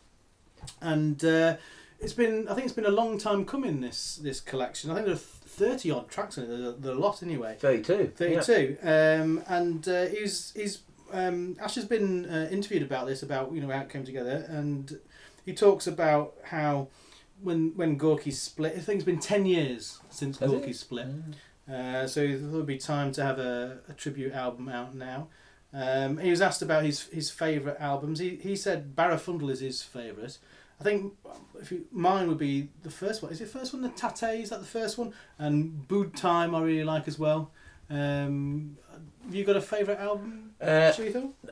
[SPEAKER 1] And uh, it's been, I think it's been a long time coming, this, this collection. I think there are 30 odd tracks in it, there are, a lot anyway.
[SPEAKER 3] 32. yeah.
[SPEAKER 1] 32. Um, and uh, he's he's um, Ash has been uh, interviewed about this, about you know how it came together, and he talks about how when when Gorky split, I think it's been ten years since
[SPEAKER 3] Has it?
[SPEAKER 1] Gorky split. Uh, so there would be time to have a, a tribute album out now. Um, he was asked about his his favourite albums. He he said Barafundle is his favourite. I think if you, mine would be the first one. Is it the first one? Tatay is that the first one? And Bwyd Time I really like as well. Um, have you got a favourite album?
[SPEAKER 3] Uh?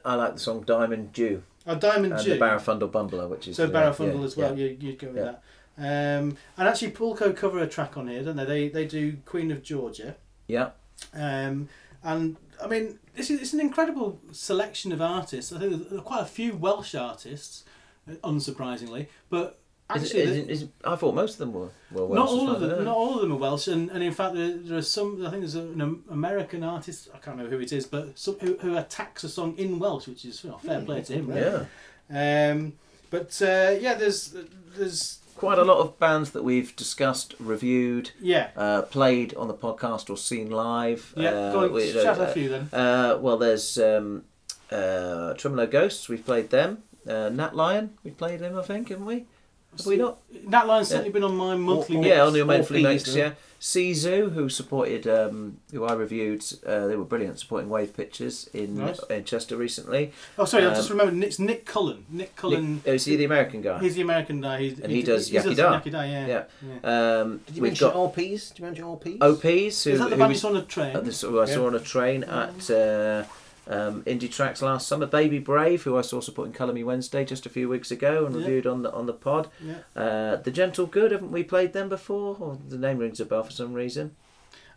[SPEAKER 3] I like the song Diamond Dew
[SPEAKER 1] Oh, Diamond
[SPEAKER 3] and
[SPEAKER 1] Dew.
[SPEAKER 3] the Barafundle Bumbler, which is
[SPEAKER 1] So Barafundle
[SPEAKER 3] yeah,
[SPEAKER 1] as well.
[SPEAKER 3] yeah.
[SPEAKER 1] You, you'd go with
[SPEAKER 3] Yeah.
[SPEAKER 1] that. Um, and actually, Pulco cover a track on here, don't they? They they do Queen of Georgia.
[SPEAKER 3] Yeah.
[SPEAKER 1] Um, and I mean, this is it's an incredible selection of artists. I think there are quite a few Welsh artists, uh, unsurprisingly, but actually,
[SPEAKER 3] is it- is it- I thought most of them were, were Welsh
[SPEAKER 1] not all of them.
[SPEAKER 3] I don't know.
[SPEAKER 1] Not all of them are Welsh, and, and in fact, there, there are some. I think there's an American artist. I can't know who it is, but some, who, who attacks a song in Welsh, which is you know, fair play to him. Really.
[SPEAKER 3] Yeah.
[SPEAKER 1] Um, but uh, yeah, there's there's
[SPEAKER 3] Quite a lot of bands that we've discussed, reviewed,
[SPEAKER 1] yeah.
[SPEAKER 3] uh, played on the podcast or seen live.
[SPEAKER 1] Yeah,
[SPEAKER 3] uh,
[SPEAKER 1] go on,
[SPEAKER 3] we-
[SPEAKER 1] shout
[SPEAKER 3] uh,
[SPEAKER 1] a few then.
[SPEAKER 3] Uh, well, there's um, uh, Tremolo Ghosts. We've played them. Uh, Nat Lion. We played them, I think, haven't we? Have we not?
[SPEAKER 1] That line's certainly been on my monthly mix.
[SPEAKER 3] Yeah, on your monthly mix. Yeah, Sizu, who supported, um, who I reviewed. Uh, they were brilliant supporting Wave Pictures in
[SPEAKER 1] Nice.
[SPEAKER 3] in Chester recently.
[SPEAKER 1] Oh, sorry, I
[SPEAKER 3] Um,
[SPEAKER 1] just remembered. It's Nick Cullen. Nick Cullen.
[SPEAKER 3] Nick, oh, is he the American guy?
[SPEAKER 1] He's the American guy. He's,
[SPEAKER 3] And he does Iechyd Da.
[SPEAKER 1] Yakida, yeah.
[SPEAKER 3] yeah.
[SPEAKER 1] yeah.
[SPEAKER 3] Um,
[SPEAKER 2] Did you
[SPEAKER 3] we've
[SPEAKER 2] mention
[SPEAKER 3] got
[SPEAKER 2] OPs? Did you mention OPs?
[SPEAKER 3] OPs. Who,
[SPEAKER 1] Is that the
[SPEAKER 3] who
[SPEAKER 1] band
[SPEAKER 3] we-
[SPEAKER 1] you saw on a train?
[SPEAKER 3] Uh, this, who I saw on a train at uh, um, Indie Tracks last summer. Baby Brave, who I saw supporting Colour Me Wednesday just a few weeks ago and
[SPEAKER 1] Yeah.
[SPEAKER 3] reviewed on the on the pod.
[SPEAKER 1] Yeah.
[SPEAKER 3] Uh, the Gentle Good, haven't we played them before? Or the name rings a bell for some reason.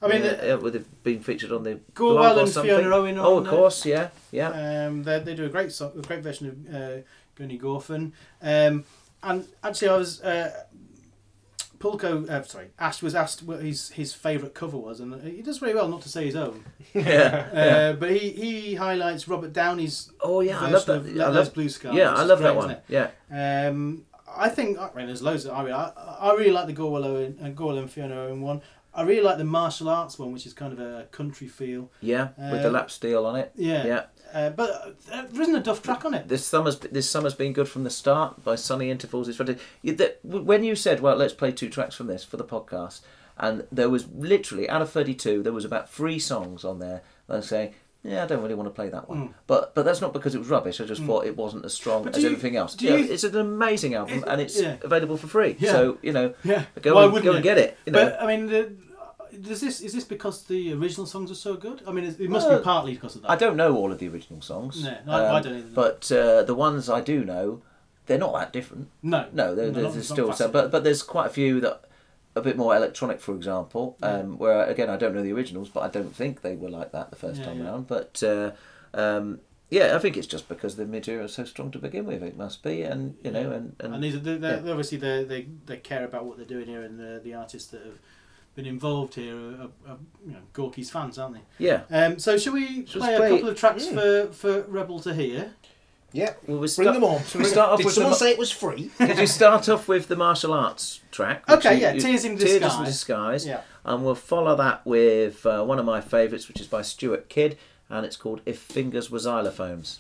[SPEAKER 1] I mean,
[SPEAKER 3] yeah,
[SPEAKER 1] uh,
[SPEAKER 3] have been featured on the Gorwel
[SPEAKER 1] and
[SPEAKER 3] something.
[SPEAKER 1] Fiona Owen
[SPEAKER 3] Oh, of course, yeah, yeah.
[SPEAKER 1] Um, they, they do a great song, a great version of uh, Gewn Ni Gorffen. Um, and actually, I was uh, Pulco. Uh, sorry, Ash was asked what his his favourite cover was, and he does very well not to say his own.
[SPEAKER 3] yeah,
[SPEAKER 1] Uh,
[SPEAKER 3] yeah.
[SPEAKER 1] But he, he highlights Robert Downey's
[SPEAKER 3] Oh yeah, I love that.
[SPEAKER 1] of
[SPEAKER 3] I love
[SPEAKER 1] Blue Skies.
[SPEAKER 3] Yeah, I love
[SPEAKER 1] great,
[SPEAKER 3] that one. Yeah.
[SPEAKER 1] Um, I think I mean there's loads. Of, I really, I, I really like the Gorwel Owen and Gorwel and Fiona Owen one. I really like the martial arts one, which is kind of a country feel.
[SPEAKER 3] Yeah, with the
[SPEAKER 1] Uh,
[SPEAKER 3] lap steel on it.
[SPEAKER 1] Yeah.
[SPEAKER 3] Yeah.
[SPEAKER 1] Uh, but uh, there isn't a Duff track on it.
[SPEAKER 3] This summer's this summer's been good from the start by sunny intervals. It's fantastic. When you said, "Well, let's play two tracks from this for the podcast," and there was literally out of thirty-two, there was about three songs on there. that I saying, "Yeah, I don't really want to play that one," but but that's not because it was rubbish. I just thought it wasn't as strong
[SPEAKER 1] Mm.
[SPEAKER 3] As
[SPEAKER 1] you-
[SPEAKER 3] everything else.
[SPEAKER 1] you-
[SPEAKER 3] it's an amazing album,
[SPEAKER 1] Is-
[SPEAKER 3] and it's
[SPEAKER 1] yeah.
[SPEAKER 3] available for free.
[SPEAKER 1] Yeah.
[SPEAKER 3] So you know,
[SPEAKER 1] Yeah.
[SPEAKER 3] go
[SPEAKER 1] Why
[SPEAKER 3] and, go and get it. You know,
[SPEAKER 1] But I mean, the, does this is this because the original songs are so good? I mean, it, must
[SPEAKER 3] Well,
[SPEAKER 1] be partly because of that.
[SPEAKER 3] I don't know all of the original songs.
[SPEAKER 1] No, I- I don't either.
[SPEAKER 3] But uh, the ones I do know, they're not that different.
[SPEAKER 1] No,
[SPEAKER 3] No, there,
[SPEAKER 1] No,
[SPEAKER 3] there's,
[SPEAKER 1] not-
[SPEAKER 3] there's
[SPEAKER 1] not
[SPEAKER 3] still some, but but there's quite a few that a bit more electronic, for example. Um, Where again, I don't know the originals, but I don't think they were like that the first
[SPEAKER 1] Yeah,
[SPEAKER 3] time
[SPEAKER 1] yeah.
[SPEAKER 3] round. But uh, um, yeah, I think it's just because the material is so strong to begin with. It must be, and you know, and, and,
[SPEAKER 1] And these are they're, they're,
[SPEAKER 3] yeah.
[SPEAKER 1] obviously they they they care about what they're doing here, and the the artists that have been involved here are, are you know Gorky's fans, aren't they?
[SPEAKER 3] yeah.
[SPEAKER 1] Um, so shall we
[SPEAKER 3] Shall
[SPEAKER 1] play,
[SPEAKER 3] play-
[SPEAKER 1] a couple of tracks
[SPEAKER 2] Mm.
[SPEAKER 1] for for Rebel to hear?
[SPEAKER 2] Yeah.
[SPEAKER 3] Well, we
[SPEAKER 2] Bring
[SPEAKER 3] start-
[SPEAKER 2] them on.
[SPEAKER 3] Shall we start off
[SPEAKER 2] Did
[SPEAKER 3] with
[SPEAKER 2] someone
[SPEAKER 3] the,
[SPEAKER 2] say it was free?
[SPEAKER 3] Did you start off with the martial arts track?
[SPEAKER 1] Okay,
[SPEAKER 3] you-
[SPEAKER 1] yeah,
[SPEAKER 3] you-
[SPEAKER 1] Tears in
[SPEAKER 3] Tears in
[SPEAKER 1] Disguise.
[SPEAKER 3] Disguise.
[SPEAKER 1] Yeah.
[SPEAKER 3] And we'll follow that with uh, one of my favourites, which is by Stuart Kidd, and it's called If Fingers Were Xylophones.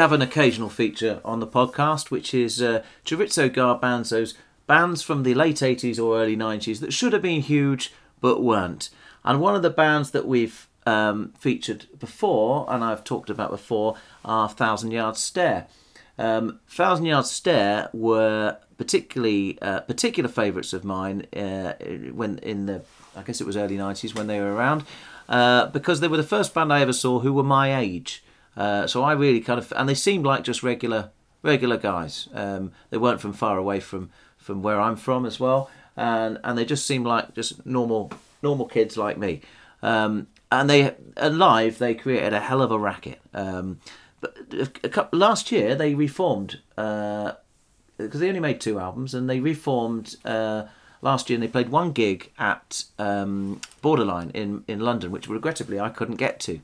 [SPEAKER 3] Have an occasional feature on the podcast, which is uh, Chorizo Garbanzo's bands from the late 80s or early 90s that should have been huge but weren't. And one of the bands that we've um, featured before, and I've talked about before, are Thousand Yard Stare. Um, Thousand Yard Stare were particularly uh, particular favourites of mine uh, when in the I guess it was early 90s when they were around. uh, because they were the first band I ever saw who were my age. Uh, so I really kind of, and they seemed like just regular regular guys. Um, they weren't from far away from from where I'm from as well, and and they just seemed like just normal normal kids like me. Um, and they and live they created a hell of a racket. Um, but a, couple, last year they reformed because they only made two albums, and they reformed uh, last year. And they played one gig at um, Borderline in in London, which regrettably I couldn't get to.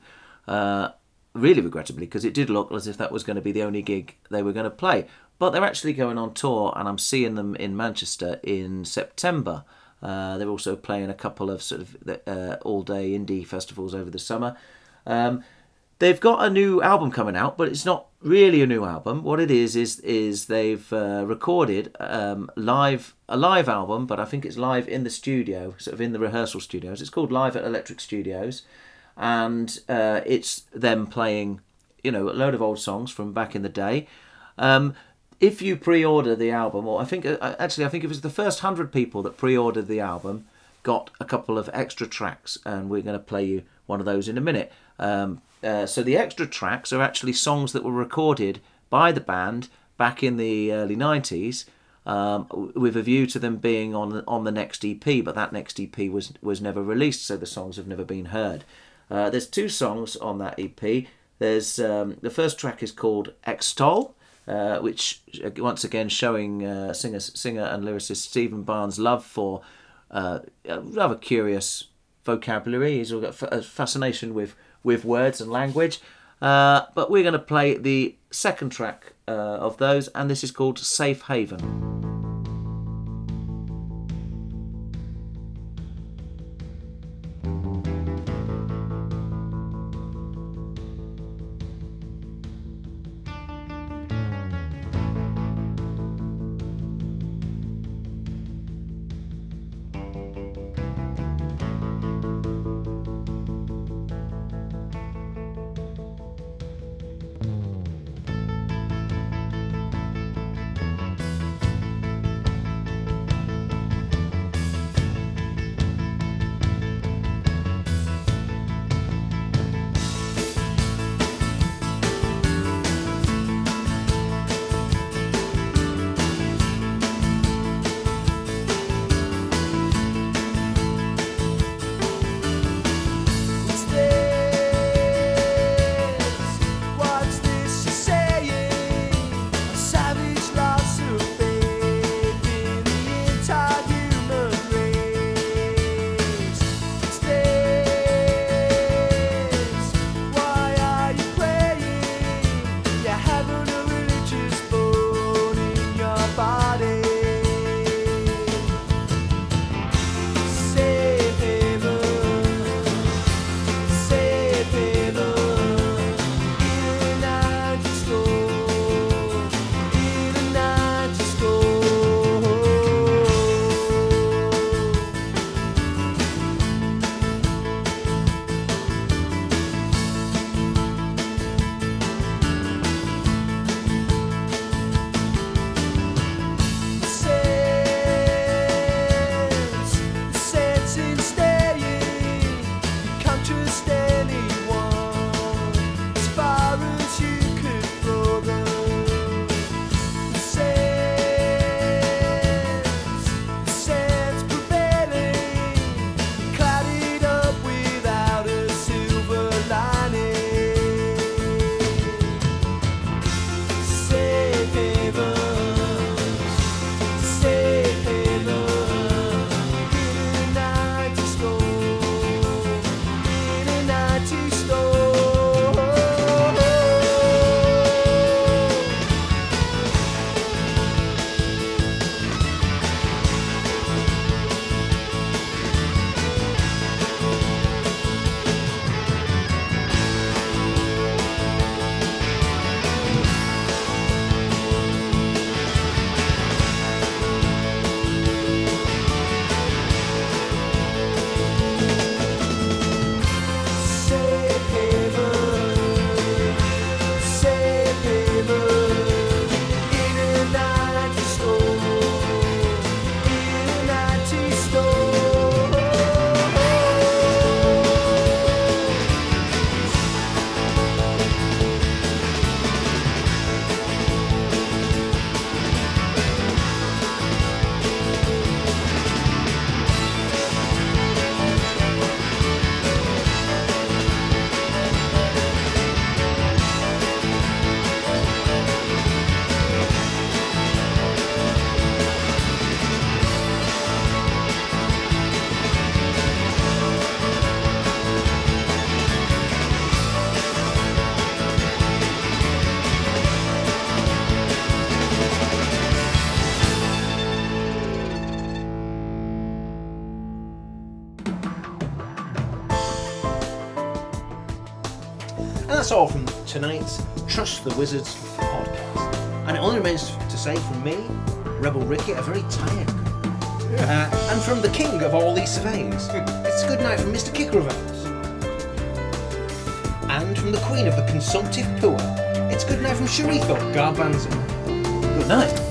[SPEAKER 3] Uh, really regrettably, because it did look as if that was going to be the only gig they were going to play. But they're actually going on tour, and I'm seeing them in Manchester in September. Uh, they're also playing a couple of sort of uh, all-day indie festivals over the summer. Um, they've got a new album coming out, but it's not really a new album. What it is is is they've uh, recorded um, live a live album, but I think it's live in the studio, sort of in the rehearsal studios. It's called Live at Electric Studios, and uh, it's them playing, you know, a load of old songs from back in the day. Um, if you pre-order the album, or I think uh, actually I think it was the first hundred people that pre-ordered the album got a couple of extra tracks, and we're going to play you one of those in a minute. Um, uh, so the extra tracks are actually songs that were recorded by the band back in the early '90s, um, with a view to them being on on the next EP. But that next EP was was never released, so the songs have never been heard. Uh, there's two songs on that EP. There's um, the first track is called Extol, uh, which uh, once again showing uh, singer singer and lyricist Stephen Barnes' love for uh, a rather curious vocabulary. He's got a fascination with with words and language. Uh, but we're going to play the second track of those, and this is called Safe Haven.
[SPEAKER 2] That's all from tonight's Trust the Wizards podcast. And it only remains to say from me, Rebel Ricky, a very tired uh, and from the king of all these surveys, it's a good night from Mr. Kickervels. And from the queen of the consumptive poor, it's good night from Sharifo Garbanzo.
[SPEAKER 3] Good night.